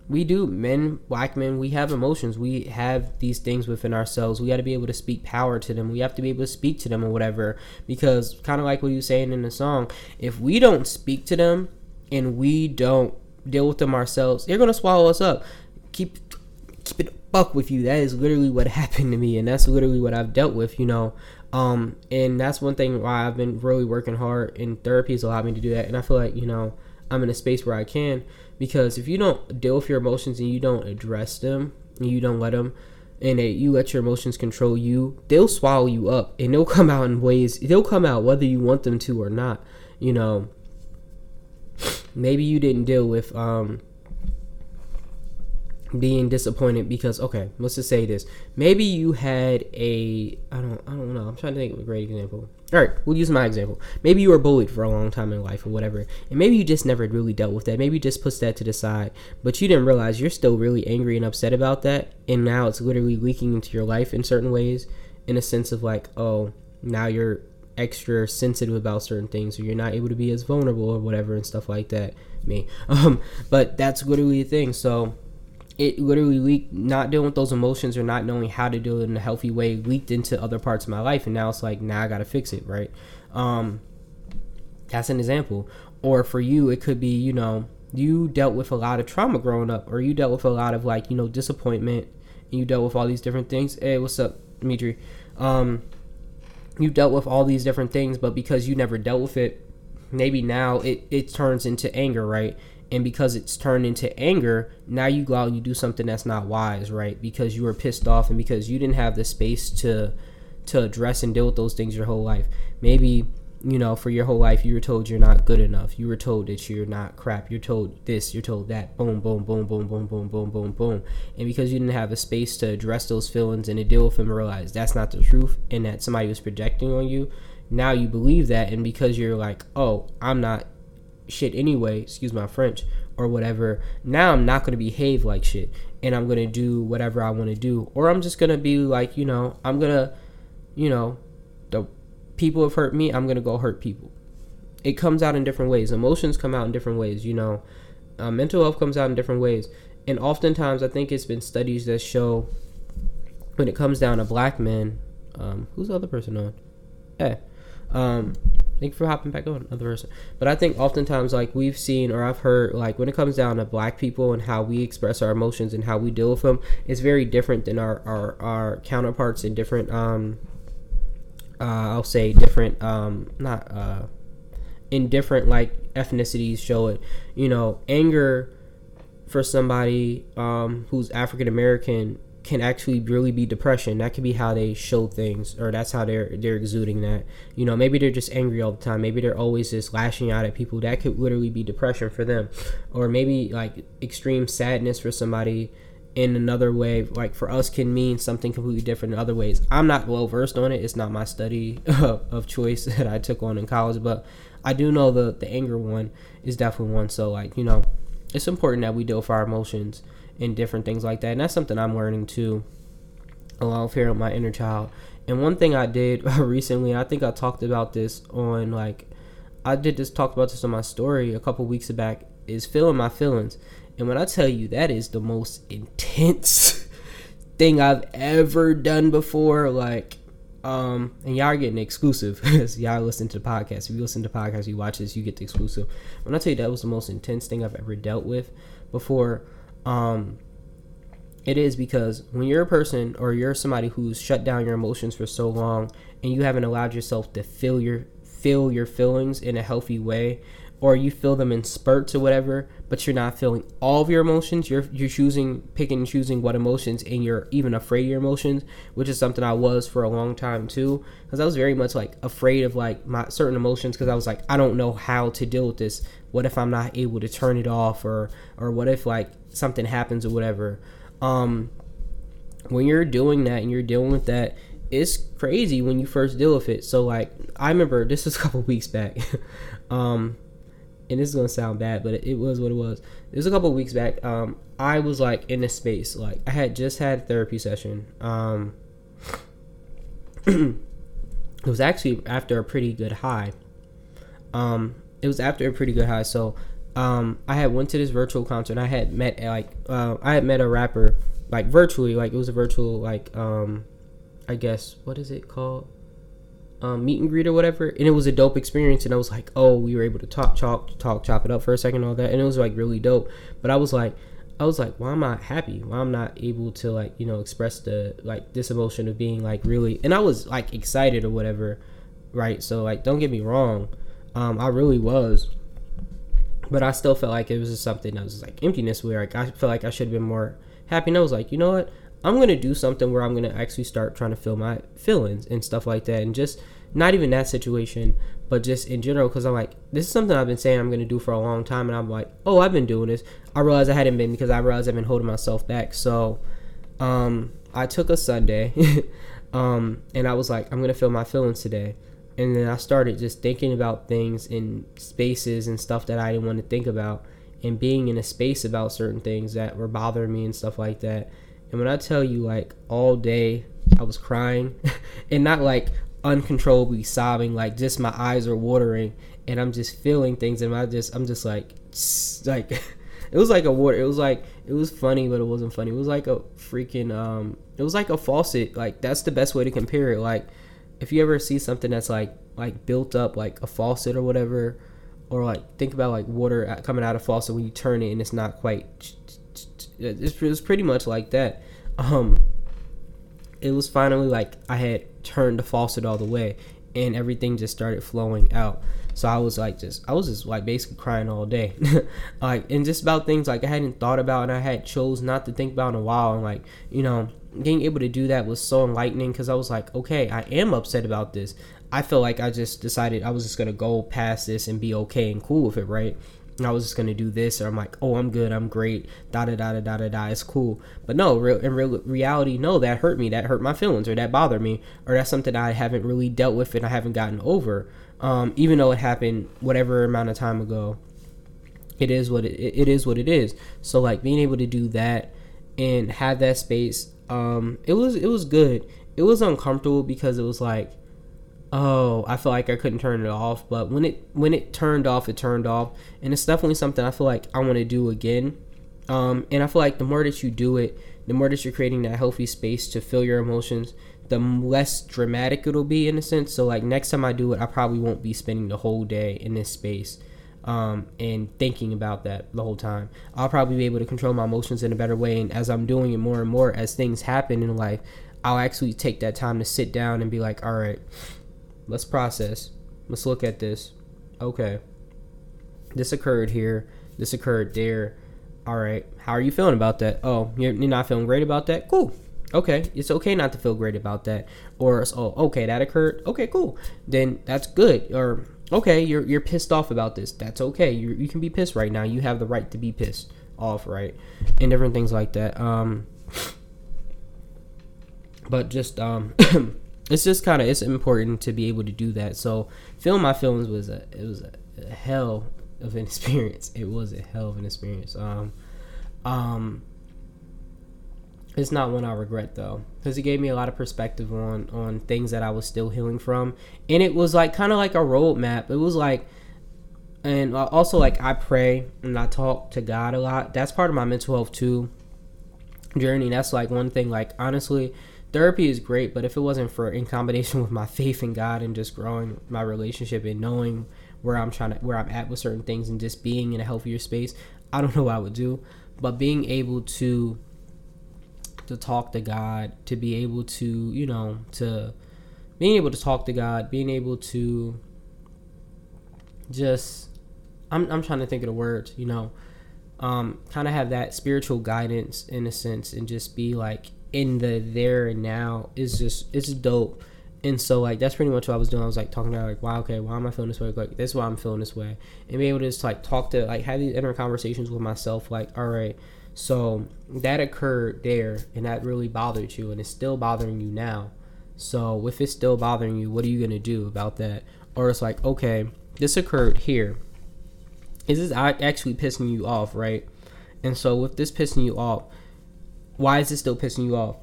we do men black men we have emotions. We have these things within ourselves. We got to be able to speak power to them. We have to be able to speak to them or whatever. Because kind of like what you saying in the song if we don't speak to them and we don't deal with them ourselves they're gonna swallow us up. Keep keep it buck with you. That is literally what (laughs) happened to me and that's literally what i've dealt with you know? Um and that's one thing why i've been really working hard and therapy has allowed me to do that and i feel like you know i'm in a space where i can because if you don't deal with your emotions and you don't address them and you don't let them and you let your emotions control you they'll swallow you up and they'll (laughs) come out in ways they'll come out whether you want them to or not you know? Maybe you didn't deal with um being disappointed because okay let's just say this. Maybe you had a i don't i don't know. I'm trying to think of a great example. All right we'll use my example. Maybe you were bullied for a long time in life or whatever and maybe you just never really dealt with that. Maybe you just pushed that to the side but you didn't realize you're still really angry and upset about that and now it's literally leaking into your life in certain ways in a sense of like oh now you're extra sensitive about certain things or you're not able to be as vulnerable or whatever and stuff like that. Me. (laughs) Um but that's literally a thing. So it literally leaked not dealing with those emotions or not knowing how to do it in a healthy way leaked into other parts of my life. And now it's like now i gotta fix it right? Um that's an example. Or for you it could be you know you dealt with a lot of trauma growing up or you dealt with a lot of like you know disappointment and you dealt with all these different things. Hey what's up dimitri? Um you dealt with all these different things but because you never dealt with it maybe now it, it turns into anger right and because it's turned into anger now you go out and you do something that's not wise right? Because you were pissed off and because you didn't have the space to to address and deal with those things your whole life. Maybe you know for your whole life you were told you're not good enough. You were told that you're not crap. You're told this you're told that. Boom boom boom boom boom boom boom boom boom. And because you didn't have a space to address those feelings and to deal with them realize that's not the truth and that somebody was projecting on you now you believe that. And because you're like oh i'm not shit anyway, excuse my French, or whatever, now I'm not going to behave like shit and I'm going to do whatever I want to do. Or I'm just going to be like, you know, I'm going to, you know, the people have hurt me, I'm going to go hurt people. It comes out in different ways. Emotions come out in different ways, you know. Uh, mental health comes out in different ways. And oftentimes, I think it's been studies that show when it comes down to black men, um, who's the other person on? Eh. Um, Thank you for hopping back on, another person. But I think oftentimes, like we've seen or I've heard, like when it comes down to black people and how we express our emotions and how we deal with them, it's very different than our our, our counterparts in different um uh, I'll say different um not uh in different like ethnicities show it. You know, anger for somebody um who's African American can actually really be depression. That could be how they show things, or that's how they're they're exuding that. You know, maybe they're just angry all the time. Maybe they're always just lashing out at people. That could literally be depression for them, or maybe like extreme sadness for somebody. In another way, like for us, can mean something completely different in other ways. I'm not well versed on it. It's not my study (laughs) of choice (laughs) that I took on in college, but I do know the the anger one is definitely one. So like you know, it's important that we deal with our emotions and different things like that. And that's something I'm learning too, along here with my inner child. And one thing I did (laughs) recently, I think I talked about this on like, I did this talked about this on my story a couple weeks back. Is feeling my feelings, and when I tell you that is the most intense (laughs) thing I've ever done before, like um, and y'all are getting exclusive (laughs) because y'all listen to the podcast. If you listen to the podcast, you watch this, you get the exclusive. When I tell you that was the most intense thing I've ever dealt with before, um, it is because when you're a person or you're somebody who's shut down your emotions for so long and you haven't allowed yourself to feel your feel your feelings in a healthy way or you feel them in spurts or whatever, but you're not feeling all of your emotions. You're you're choosing, picking and choosing what emotions, and you're even afraid of your emotions, which is something I was for a long time too, because I was very much like afraid of like my certain emotions, because I was like, I don't know how to deal with this. What if I'm not able to turn it off, or or what if like something happens or whatever. Um, when you're doing that and you're dealing with that, it's crazy when you first deal with it. So like, I remember this was a couple (laughs) weeks back. (laughs) um and this is gonna sound bad, but it, was what it was. It was a couple weeks back. Um, I was like in a space, like I had just had a therapy session. Um, (clears throat) it was actually after a pretty good high. Um, it was after a pretty good high. So, um, I had went to this virtual concert. And I had met like uh, I had met a rapper like virtually, like it was a virtual like um, I guess what is it called? um, meet and greet or whatever, and it was a dope experience. And I was like, oh, we were able to talk, talk, talk, chop it up for a second, all that, and it was like really dope. But I was like, I was like, why am I happy? Why I'm not able to like you know express the like this emotion of being like really, and I was like excited or whatever, right? So like, don't get me wrong, um, I really was, but I still felt like it was just something that was like emptiness where like I felt like I should have been more happy. And I was like, you know what? I'm gonna do something where I'm gonna actually start trying to feel my feelings and stuff like that, and just not even that situation, but just in general, because I'm like, this is something I've been saying I'm gonna do for a long time, and I'm like, oh, I've been doing this. I realized I hadn't been because I realized I've been holding myself back. So, um, I took a Sunday, (laughs) um, and I was like, I'm gonna feel my feelings today, and then I started just thinking about things in spaces and stuff that I didn't want to think about, and being in a space about certain things that were bothering me and stuff like that and when I tell you, like, all day I was crying, (laughs) and not like uncontrollably sobbing, like, just my eyes are watering, and I'm just feeling things, and I just, I'm just like, like, (laughs) it was like a water, it was like, it was funny, but it wasn't funny. It was like a freaking, um, it was like a faucet. Like, that's the best way to compare it. Like, if you ever see something that's like, like built up, like a faucet or whatever, or like think about like water coming out of faucet when you turn it and it's not quite it was pretty much like that. Um, it was finally like I had turned the faucet all the way, and everything just started flowing out. So I was like, just I was just like basically crying all day, (laughs) like and just about things like I hadn't thought about and I had chose not to think about in a while. And like you know, being able to do that was so enlightening because I was like, okay, I am upset about this. I feel like I just decided I was just gonna go past this and be okay and cool with it, right? And I was just gonna do this, or I'm like, oh, I'm good, I'm great, da da da da da da. It's cool, but no, real in real reality, no, that hurt me, that hurt my feelings, or that bothered me, or that's something I haven't really dealt with and I haven't gotten over. Um, even though it happened whatever amount of time ago, it is what it, it is what it is. So like being able to do that and have that space, um, it was it was good. It was uncomfortable because it was like oh i feel like i couldn't turn it off but when it when it turned off it turned off and it's definitely something i feel like i want to do again um, and i feel like the more that you do it the more that you're creating that healthy space to feel your emotions the less dramatic it'll be in a sense. So like next time I do it, I probably won't be spending the whole day in this space um, and thinking about that the whole time. I'll probably be able to control my emotions in a better way. And as I'm doing it more and more, as things happen in life, I'll actually take that time to sit down and be like, all right, let's process. Let's look at this. Okay. This occurred here. This occurred there. All right. How are you feeling about that? Oh, you're, you're not feeling great about that? Cool okay it's okay not to feel great about that or oh okay that occurred okay cool then that's good or okay you're you're pissed off about this. That's okay. You you can be pissed right now. You have the right to be pissed off right? And different things like that. Um but just um (coughs) it's just kind of it's important to be able to do that. So feeling my feelings was a it was a, a hell of an (laughs) experience. It was a hell of an experience. Um um it's not one I regret though, because it gave me a lot of perspective on on things that I was still healing from, and it was like kind of like a roadmap. It was like, and also like I pray and I talk to God a lot. That's part of my mental health too journey. That's like one thing. Like honestly, therapy is great, but if it wasn't for in combination (laughs) with my faith in God and just growing my relationship and knowing where I'm trying to where I'm at with certain things and just being in a healthier space, I don't know what I would do. But being able to to talk to God, to be able to, you know, to being able to talk to God, being able to just I'm I'm trying to think of the words, you know, um, kind of have that spiritual guidance in a sense and just be like in the there and now is just it's dope. And so like that's pretty much what I was doing. I was like talking about like, wow, okay, why am I feeling this way? Like this is why I'm feeling this way. And be able to just like talk to like have these inner conversations with myself, like, all right, so that occurred there, and that really bothered you, and it's still bothering you now. So if it's still bothering you, what are you gonna do about that? Or it's like, okay, this occurred here. Is this actually pissing you off, right? And so with this pissing you off, why is this still pissing you off?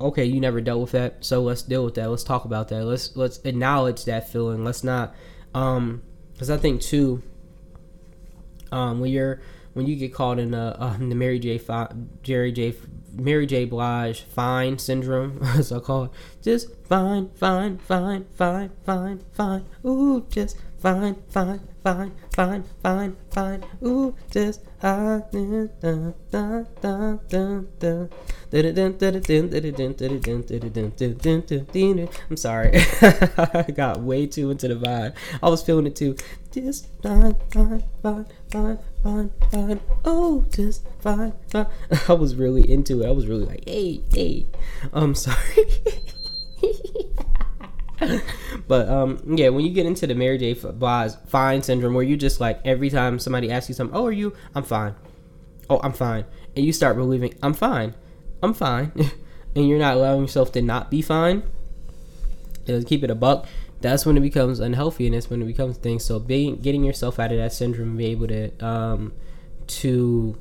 Okay, you never dealt with that, so let's deal with that. Let's talk about that. Let's let's acknowledge that feeling. Let's not, um, because I think too, um, when you're when you get caught in uh, uh, the Mary J. Fi- Jerry J. Mary J. Blige fine syndrome, as I call it. Just fine, fine, fine, fine, fine, fine. Ooh, just fine, fine, fine, fine, fine, fine. Ooh, just I'm sorry. I got way too into the vibe. I was feeling it too. Just fine, fine, fine, fine, fine, fine. Oh, just fine, fine. (laughs) I was really into it. I was really like, hey, hey. I'm sorry. (laughs) but um, yeah, when you get into the Mary J. Blige fine syndrome, where you just like every time somebody asks you something, oh, are you? I'm fine. Oh, I'm fine, and you start believing I'm fine, I'm fine, (laughs) and you're not allowing yourself to not be fine. To keep it a buck, that's when it becomes unhealthy, and that's when it becomes things. So, being getting yourself out of that syndrome, be able to um, to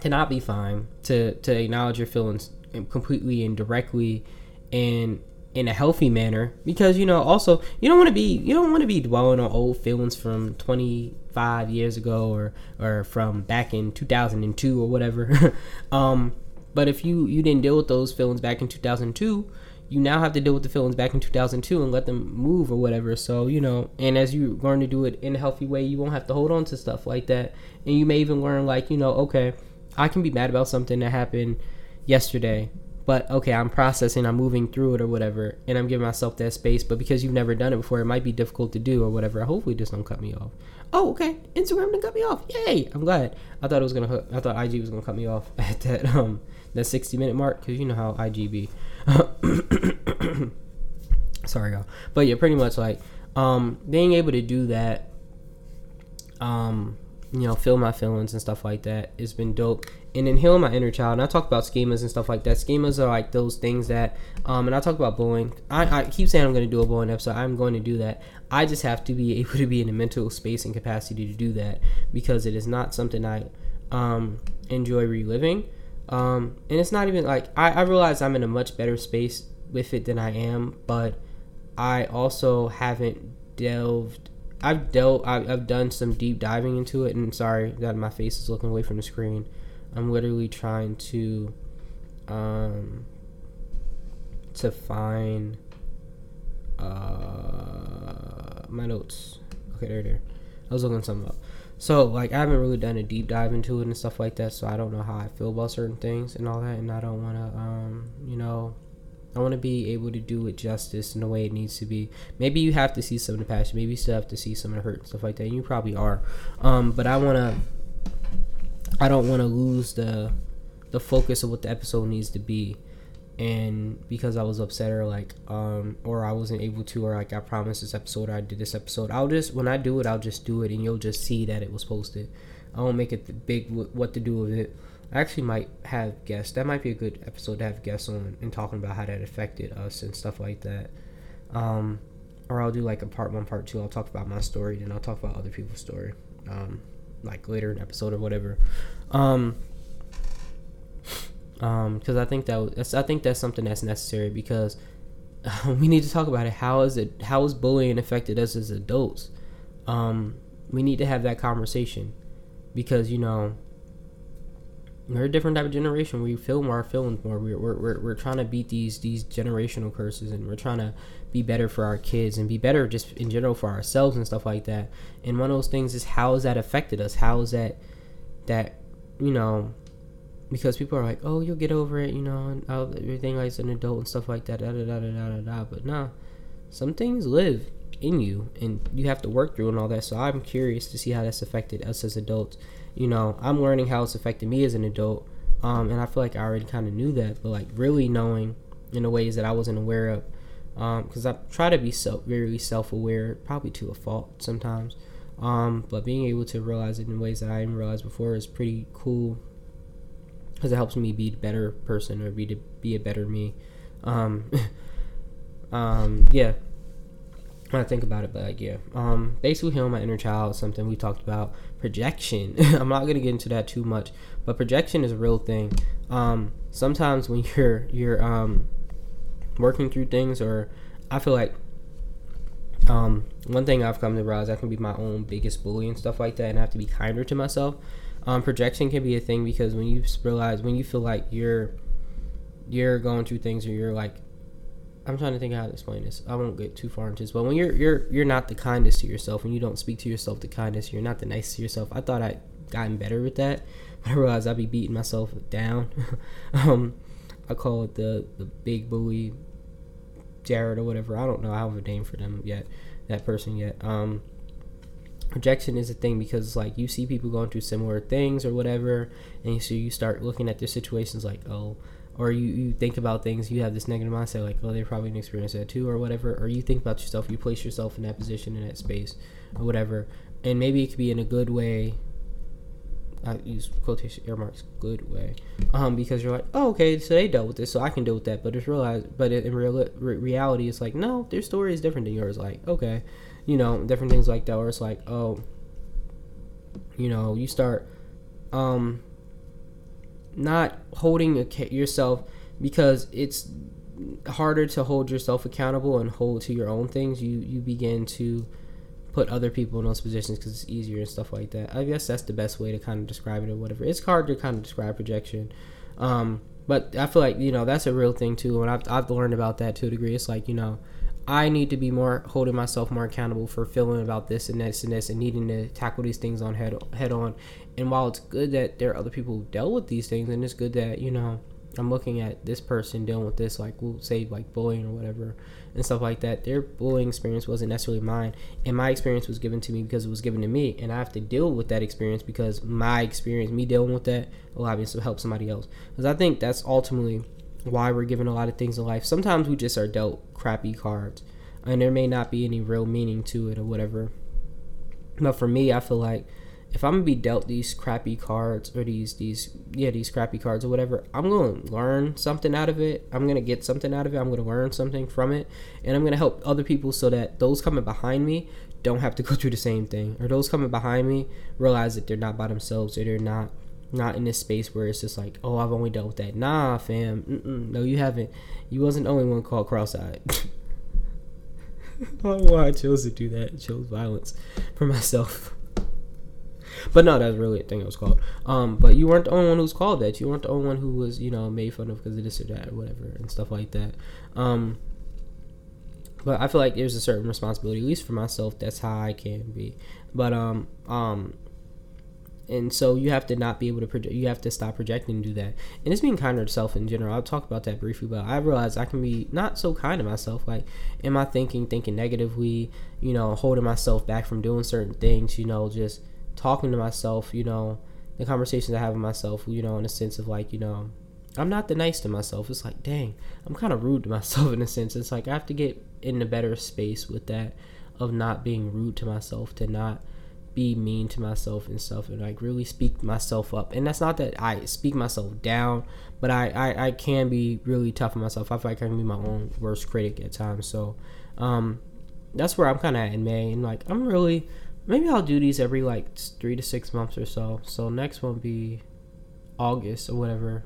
to not be fine, to to acknowledge your feelings completely and directly and in a healthy manner because you know also you don't want to be you don't want to be dwelling on old feelings from 25 years ago or or from back in 2002 or whatever (laughs) um but if you you didn't deal with those feelings back in 2002 you now have to deal with the feelings back in 2002 and let them move or whatever so you know and as you learn to do it in a healthy way you won't have to hold on to stuff like that and you may even learn like you know okay i can be mad about something that happened yesterday but okay, I'm processing, I'm moving through it or whatever, and I'm giving myself that space. But because you've never done it before, it might be difficult to do or whatever. Hopefully, this don't cut me off. Oh, okay, Instagram didn't cut me off. Yay! I'm glad. I thought it was gonna. I thought IG was gonna cut me off (laughs) at that um that 60 minute mark because you know how IGB. (coughs) Sorry, y'all. But yeah, pretty much like um being able to do that. Um, you know, feel my feelings and stuff like that. It's been dope. And then healing my inner child. And I talk about schemas and stuff like that. Schemas are like those things that, um, and I talk about bullying. I, I keep saying I'm going to do a bullying episode. I'm going to do that. I just have to be (laughs) able to be in a mental space and capacity to do that because it is not something I um, enjoy reliving. Um, and it's not even like I, I realize I'm in a much better space with it than I am, but I also haven't delved I've dealt I've, I've done some deep diving into it and sorry that my face is looking away from the screen I'm literally trying to um to find uh my notes. Okay, there, there. I was looking something up. So like I haven't really done a deep dive into it and stuff like that, so I don't know how I feel about certain things and all that, and I don't want to, um, you know, I want to be able to do it justice in the way it needs to be. Maybe you have to see some of the passion, maybe you still have to see some of the hurt and stuff like that. And you probably are, um, but I want to. I don't want to lose the the focus of what the episode needs to be and because I was upset or like um or I wasn't able to or like I promised this episode I did this episode I'll just when I do it I'll just do it and you'll just see that it was posted. I won't make it big what to do with it. I actually might have guests that might be a good episode to have guests on and talking about how that affected us and stuff like that. Um or I'll do like a part one part two. I'll talk about my story then I'll talk about other people's story um like later in episode or whatever. Um um because i think that i think that's something that's necessary because (laughs) we need to talk about it. How is it how is bullying affected us as adults? Um we need to have that conversation because you know we're a different type of generation. We feel more feelings more. We're, we're, we're, we're trying to beat these these generational curses and we're trying to be better for our kids and be better just in general for ourselves and stuff like that. And one of those things is how has that affected us? How is that that you know because people are like, oh, you'll get over it, you know, and everything like an adult and stuff like that, da da da da da da. But nah, some things live in you, and you have to work through and all that. So I'm curious to see how that's affected us as adults. You know, I'm learning how it's affected me as an adult, um, and I feel like I already kind of knew that, but like really knowing in the ways that I wasn't aware of, because um, I try to be self very self aware, probably to a fault sometimes. Um, but being able to realize it in ways that I didn't realize before is pretty cool because it helps me be a better person or be to be a better me. Um, (laughs) um, yeah. When I think about it, but like yeah, um, basically healing my inner child, something we talked about. Projection. (laughs) I'm not gonna get into that too much, but projection is a real thing. Um, sometimes when (laughs) you're you're um, working through things, or I feel like um, one thing I've come to realize I can be my own biggest bully and stuff like that, and I have to be kinder to myself um, projection can be a thing because when you realize when you feel like you're you're going through things or you're like I'm trying to think how to explain this. I won't get too far into this, but when you're you're you're not the kindest to yourself, when you don't speak to yourself the kindest, you're not the nicest to yourself. I thought I'd gotten better with that, (laughs) but I realized I'd be beating myself down. (laughs) um, I call it the the big bully, Jared or whatever. I don't know. I have a name for them yet. That person yet. Um, projection is a thing because like you see people going through similar things or whatever and so you start looking at their situations like oh or you, you think about things you have this negative mindset like oh they're probably didn't experience that too or whatever or you think about yourself you place yourself in that position in that space or whatever. And maybe it could be in a good way I use quotation air marks good way um because you're like oh okay so they dealt with this so I can deal with that. But it's realized but in real reality it's like no their story is different than yours. Like okay you know, different things like that, where it's like, oh, you know, you start um, not holding yourself because it's harder to hold yourself accountable and hold to your own things. You you begin to put other people in those positions because it's easier and stuff like that. I guess that's the best way to kind of describe it or whatever. It's hard to kind of describe projection. Um, but I feel like you know that's a real thing too, and I've I've learned about that to a degree. It's like you know I need to be more holding myself more accountable for feeling about this and this and this and needing to tackle these things on head head on. And while it's good that there are other people who dealt with these things, and it's good that you know I'm looking at this person dealing with this, like we'll say like bullying or whatever and stuff like that. Their bullying experience wasn't necessarily mine, and my experience was given to me because it was given to me, and I have to deal with that experience because my experience, me dealing with that, will obviously help somebody else. Because I think that's ultimately why we're given a lot of things in life. Sometimes we just are dealt crappy cards, and there may not be any real meaning to it or whatever. But for me, I feel like if I'm gonna be dealt these crappy cards or these these yeah these crappy cards or whatever, I'm gonna learn something out of it. I'm gonna get something out of it. I'm gonna learn something from it, and I'm gonna help other people so that those coming behind me don't have to go (laughs) through the same thing, or those coming behind me realize that they're not by themselves or they're not not in this space where it's just like, oh, I've only dealt with that. Nah, fam. Mm-mm, no, you haven't. You wasn't the only one called cross-eyed. (laughs) Why I chose to do that. I chose violence for myself. but no, that's really a thing it was called. Um, but you weren't the only one who's called that. You weren't the only one who was, you know, made fun of because of this or that or whatever and stuff like that. Um, but I feel like there's a certain responsibility, at least for myself. That's how I can be. But um, um, and so you have to not be able to project you have to stop projecting and do that. And it's being kinder to self in general. I'll talk about that briefly but i realize i can be not so kind to myself. Like am i thinking thinking negatively you know holding myself back from doing certain things you know just talking to myself you know the conversations i have with myself you know in a sense of like you know i'm not the nice to myself. It's like dang i'm kind of rude to (laughs) myself in a sense. It's like i have to get in a better space with that of not being rude to myself to not be mean to myself and stuff and like really speak myself up. And that's not that i speak myself down but i i, I can be really tough on myself. I feel like i can be my own worst critic at times. So um that's where i'm kind of at in may. And like i'm really maybe i'll do these every like three to six months or so. So next one be august or whatever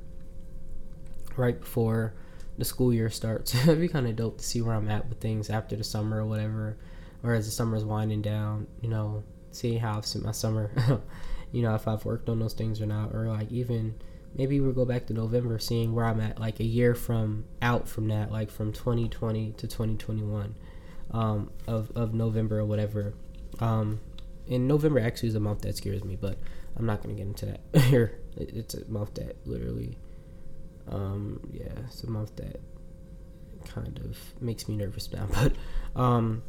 right before the school year starts. (laughs) It'd be kind of dope to see where i'm at with things after the summer or whatever or as the summer's winding down you know see how I've spent my summer. (laughs) you know, if I've worked on those things or not, or like even maybe we'll go back to November, seeing where I'm at, like a year from out from that, like from 2020 to 2021 um, of of November or whatever. Um, and November actually is a month that scares me, but I'm not gonna get into that (laughs) here. it's a month that literally, um, yeah, it's a month that kind of makes me nervous now. (laughs) But um,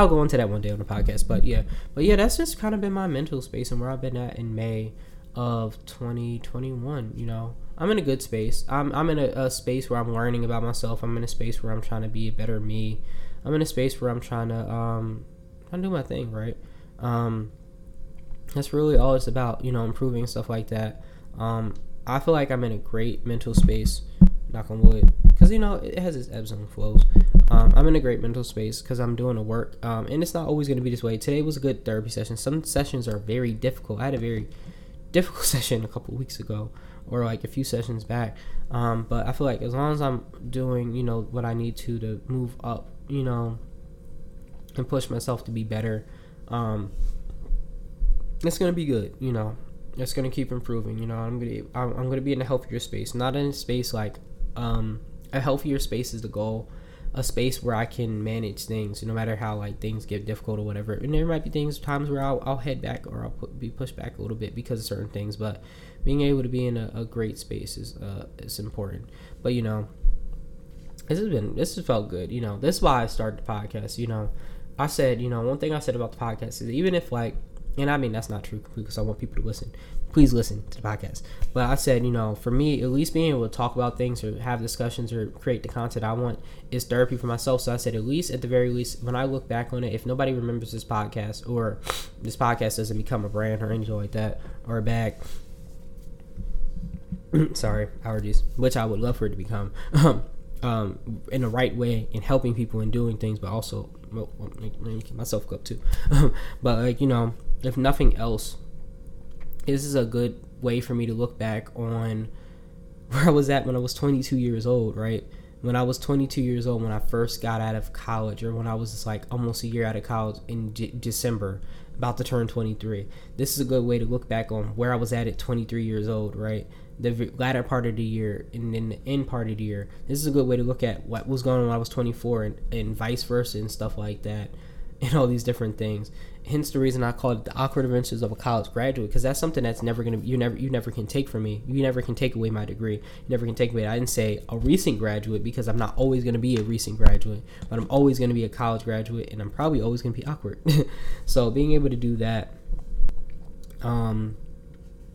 I'll go into that one day on the podcast. But yeah, but yeah, that's just kind of been my mental space and where I've been at in May of 2021. You know, I'm in a good space. I'm I'm in a, a, space where I'm learning about myself. I'm in a space where I'm trying to be a better me. I'm in a space where I'm trying to um trying to do my thing right. Um, that's really all it's about. You know, improving stuff like that. Um, I feel like I'm in a great mental space. Knock on wood, because you know it has its ebbs and flows. Um, I'm in a great mental space because I'm doing the work, um, and it's not always going to be this way. Today was a good therapy session. Some sessions are very difficult. I had a very (laughs) difficult session a couple weeks ago, or like a few sessions back. Um, but I feel like as long as I'm doing, you know, what I need to to move up, you know, and push myself to be better, um, it's gonna be good. You know, it's gonna keep improving. You know, I'm gonna I'm, I'm gonna be in a healthier space, not in a space like um, a healthier space is the goal a space where I can manage things, no matter how like things get difficult or whatever. And there might be things times where I'll, I'll head back or I'll put, be pushed back a little bit because of certain things. But being able to be in a, a great space is uh, is important. But you know, this has been this has felt good. You know, this is why I started the podcast. You know, I said you know one thing I said about the podcast is even if like and I mean that's not true because I want people to listen please listen to the podcast. But I said, you know, for me, at least being able to talk about things or have discussions or create the content I want is therapy for myself. So I said, at least, at the very least, when I look back on it, if nobody remembers this podcast or this podcast doesn't become a brand or anything like that or a bag, (clears throat) sorry, allergies, which I would love for it to become, um, in the right way in helping people and doing things, but also, well, myself up too. (laughs) but like, you know, if nothing else, this is a good way for me to look back on where I was at when I was 22 years old, right? When I was 22 years old, when I first got out of college, or when I was like almost a year out of college in December, about to turn 23. This is a good way to look back on where I was at at 23 years old, right? The latter part of the year and then the end part of the year. This is a good way to look at what was going on when I was 24 and, and vice versa and stuff like that and all these different things. Hence the reason I call it the awkward adventures of a college graduate because that's something that's never gonna you never you never can take from me. You never can take away my degree. You never can take away. I didn't say a recent graduate because I'm not always gonna be a recent graduate, but I'm always gonna be a college graduate, and I'm probably always gonna be awkward. (laughs) so being able to do that, um,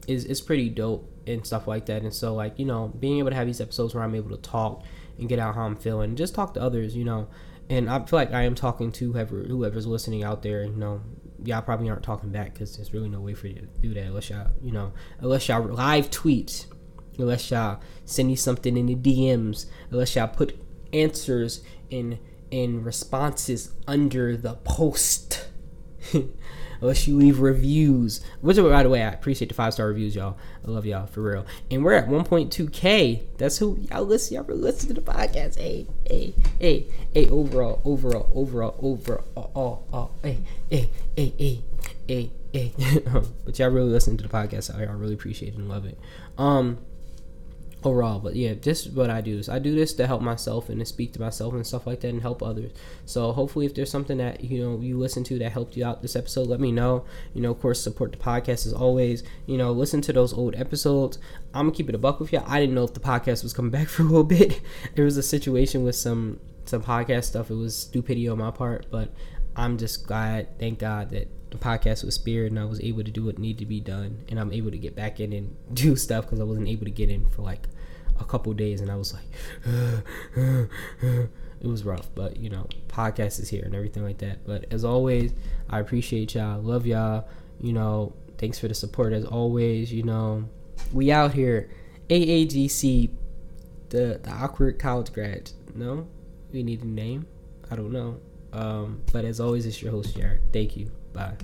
is is pretty dope and stuff like that. And so like you know being able to have these episodes where I'm able to talk and get out how I'm feeling, just talk to others, you know and I feel like I am talking to whoever whoever's listening out there. You know, y'all probably aren't talking back because there's really no way for you to do that unless y'all, you know, unless y'all live tweet, unless y'all send me something in the DMs, unless y'all put answers in in responses under the post. (laughs) unless you leave reviews. Which, by the way, I appreciate the five star reviews, y'all. I love y'all for real. And we're at 1.2k. That's who y'all listen. Y'all really listen to the podcast. Hey, hey, hey, hey. Overall, overall, overall, overall. Oh, oh, oh. Hey, hey, hey, hey. hey, hey. (laughs) but y'all really listen to the podcast. I, I really appreciate it and love it. Um, overall but yeah just what i do is i do this to help myself and to speak to myself and stuff like that and help others. So hopefully if there's something that you know you listen to that helped you out this episode let me know. You know of course support the podcast as always. You know listen to those old episodes. I'm gonna keep it a buck with you i didn't know if the podcast was coming (laughs) back for a little bit. There was a situation with some some podcast stuff. It was stupidity on my part but i'm just glad thank god that the podcast was spared and I was able to do what needed to be done and I'm able to get back in and (laughs) do stuff because I wasn't able to get in for like a couple days and I was like (sighs) it was rough but you know podcast is here and everything like that. But as always I appreciate y'all. Love y'all. You know thanks for the support as always. You know we out here. AAGC the the awkward college grads. No? We need a name? I don't know. Um, but as always it's your host Jared. Thank you. Bye